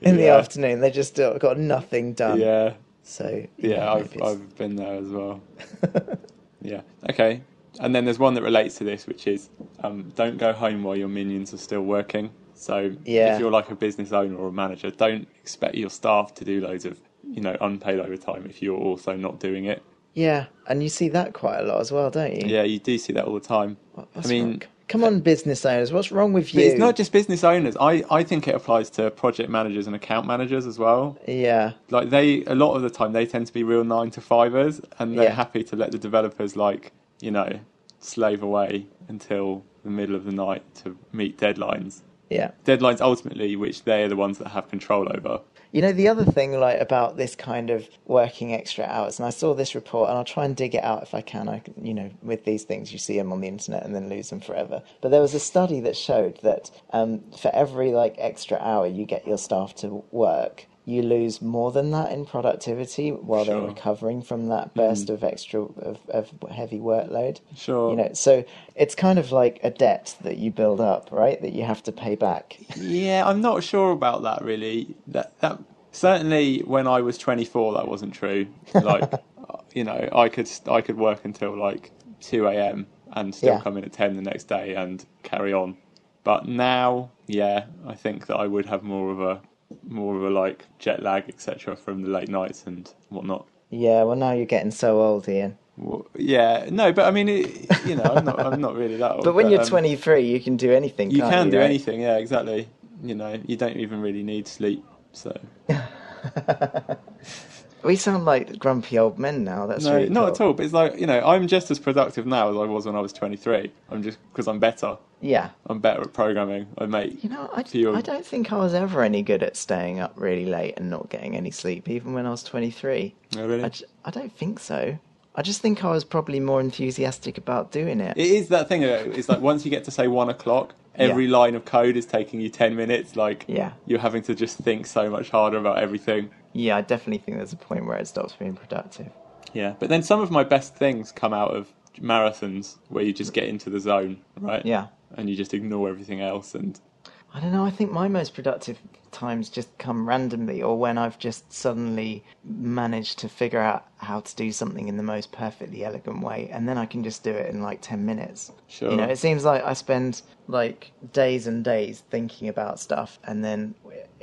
in the Yeah. afternoon, they just uh, got nothing done. Yeah. So Yeah, I've, maybe it's- I've been there as well. yeah. Okay. And then there's one that relates to this, which is um, don't go home while your minions are still working. So Yeah. if you're like a business owner or a manager, don't expect your staff to do loads of you know unpaid overtime if you're also not doing it. Yeah, and you see that quite a lot as well, don't you? Yeah, you do see that all the time. Oh, what's I mean, wrong? come on, business owners, what's wrong with you? it's not just business owners. I, I think it applies to project managers and account managers as well. Yeah, like they a lot of the time they tend to be real nine to fivers and they're Yeah. happy to let the developers like you know slave away until the middle of the night to meet deadlines yeah. deadlines ultimately which they're the ones that have control over You know, the other thing like about this kind of working extra hours, and I saw this report, and I'll try and dig it out if I can. I, you know, with these things, you see them on the internet and then lose them forever. But there was a study that showed that um, for every like extra hour you get your staff to work, you lose more than that in productivity while they're recovering from that burst mm-hmm. of extra of, of heavy workload. Sure. You know, so it's kind of like a debt that you build up, right? That you have to pay back. yeah i'm not sure about that really that that certainly when i was 24 that wasn't true like you know i could i could work until like 2 a.m and still Yeah. come in at 10 the next day and carry on but now yeah i think that i would have more of a more of a like jet lag etc from the late nights and whatnot Yeah, well, now you're getting so old, Iain. well, yeah no but i mean it, you know i'm not i'm not really that old But when you're um, 23, you can do anything. you can do right? anything yeah exactly you know you don't even really need sleep so We sound like grumpy old men now. That's no, really not at all. But it's like you know, I'm just as productive now as I was when I was 23. I'm just because I'm better. Yeah. I'm better at programming. I make You know, I, fewer. I don't think I was ever any good at staying up really late and not getting any sleep, even when I was 23. Oh, really? I, j- I don't think so. I just think I was probably more enthusiastic about doing it. It is that thing. It's like once you get to say one o'clock, every Yeah. line of code is taking you 10 minutes. Like Yeah. you're having to just think so much harder about everything. Yeah, I definitely think there's a point where it stops being productive. Yeah, but then some of my best things come out of marathons where you just get into the zone, right? Yeah. and you just ignore everything else and I don't know. I think my most productive times just come randomly, or when I've just suddenly managed to figure out how to do something in the most perfectly elegant way, and then I can just do it in like ten minutes. Sure. You know, it seems like I spend like days and days thinking about stuff, and then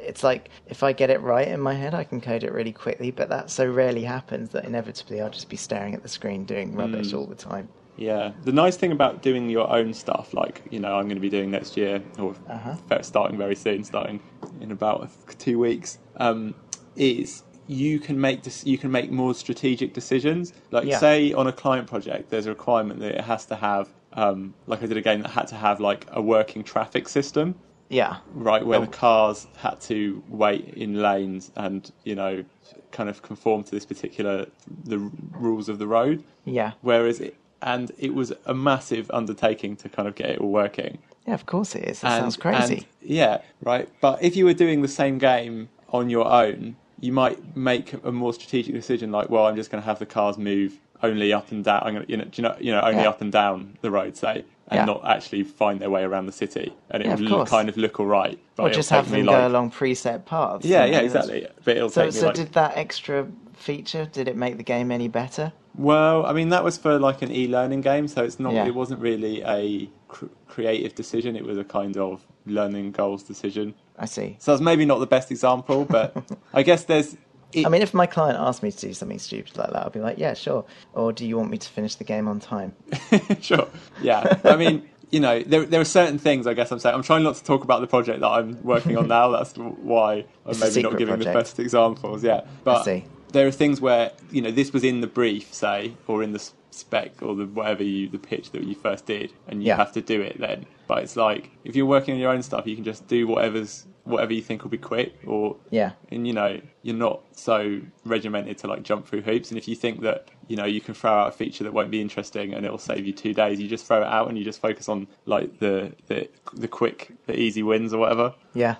it's like if I get it right in my head, I can code it really quickly. But that so rarely happens that inevitably I'll just be staring at the screen doing rubbish all the time. Yeah, the nice thing about doing your own stuff, like you know, I'm going to be doing next year, or Uh-huh. starting very soon, starting in about two weeks, um, is you can make this, you can make more strategic decisions. Like, Yeah. say on a client project, there's a requirement that it has to have, um, like I did a game that had to have like a working traffic system, Yeah, right, where the cars had to wait in lanes and you know, kind of conform to this particular the rules of the road. yeah, Whereas it, and it was a massive undertaking to kind of get it all working. yeah. Of course it is. That and, sounds crazy. and- yeah, right. But if you were doing the same game on your own, you might make a more strategic decision, like, well, I'm just going to have the cars move only up and down. I'm going to, you know, you know, you know, only Yeah. up and down the road, say, and Yeah. not actually find their way around the city, and it Yeah, of will course. kind of look all right. But or just have them like, go along preset paths. Yeah, yeah, exactly. But it'll So, take me so like did that extra feature? Did it make the game any better? Well, I mean that was for like an e-learning game, so it's not. Yeah. It wasn't really a cr- creative decision. It was a kind of learning goals decision. I see. So that's maybe not the best example, but I guess there's. It, I mean, if my client asked me to do something stupid like that, I'd be like, yeah, sure. Or do you want me to finish the game on time? sure. Yeah. I mean, you know, there there are certain things. I guess I'm saying I'm trying not to talk about the project that I'm working on now. That's why I'm It's maybe not giving the best examples. Yeah, but there are things where you know this was in the brief, say, or in the spec or the whatever you the pitch that you first did, and you Yeah. have to do it then. But it's like if you're working on your own stuff, you can just do whatever's whatever you think will be quick, or Yeah. and you know you're not so regimented to like jump through hoops and if you think that you know you can throw out a feature that won't be interesting and it'll save you two days you just throw it out and you just focus on like the the, the quick the easy wins or whatever Yeah.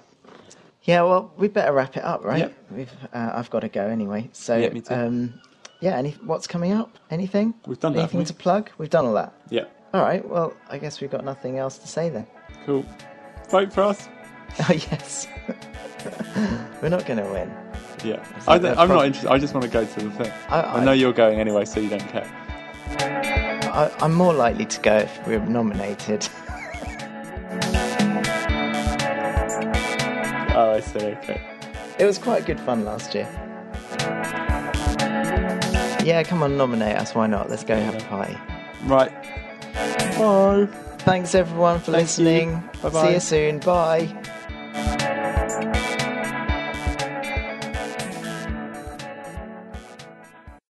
Yeah, well, we better wrap it up, right? Yep. We've, uh, I've got to go anyway. So, Yeah, me too. Um, yeah, any, what's coming up? Anything? We've done that, Anything haven't to we? plug? We've done all that. yeah All right, well, I guess we've got nothing else to say then. cool vote for us Oh, yes. We're not going to win. yeah I, the not interested I just want to go to the thing I- I, I- know you're going anyway so you don't care I, I'm more likely to go if we're nominated. oh I see okay It was quite good fun last year. Yeah, come on, nominate us. Why not? Let's go have a party. right bye Thanks everyone for Thank you. listening. Bye-bye. See you soon. Bye.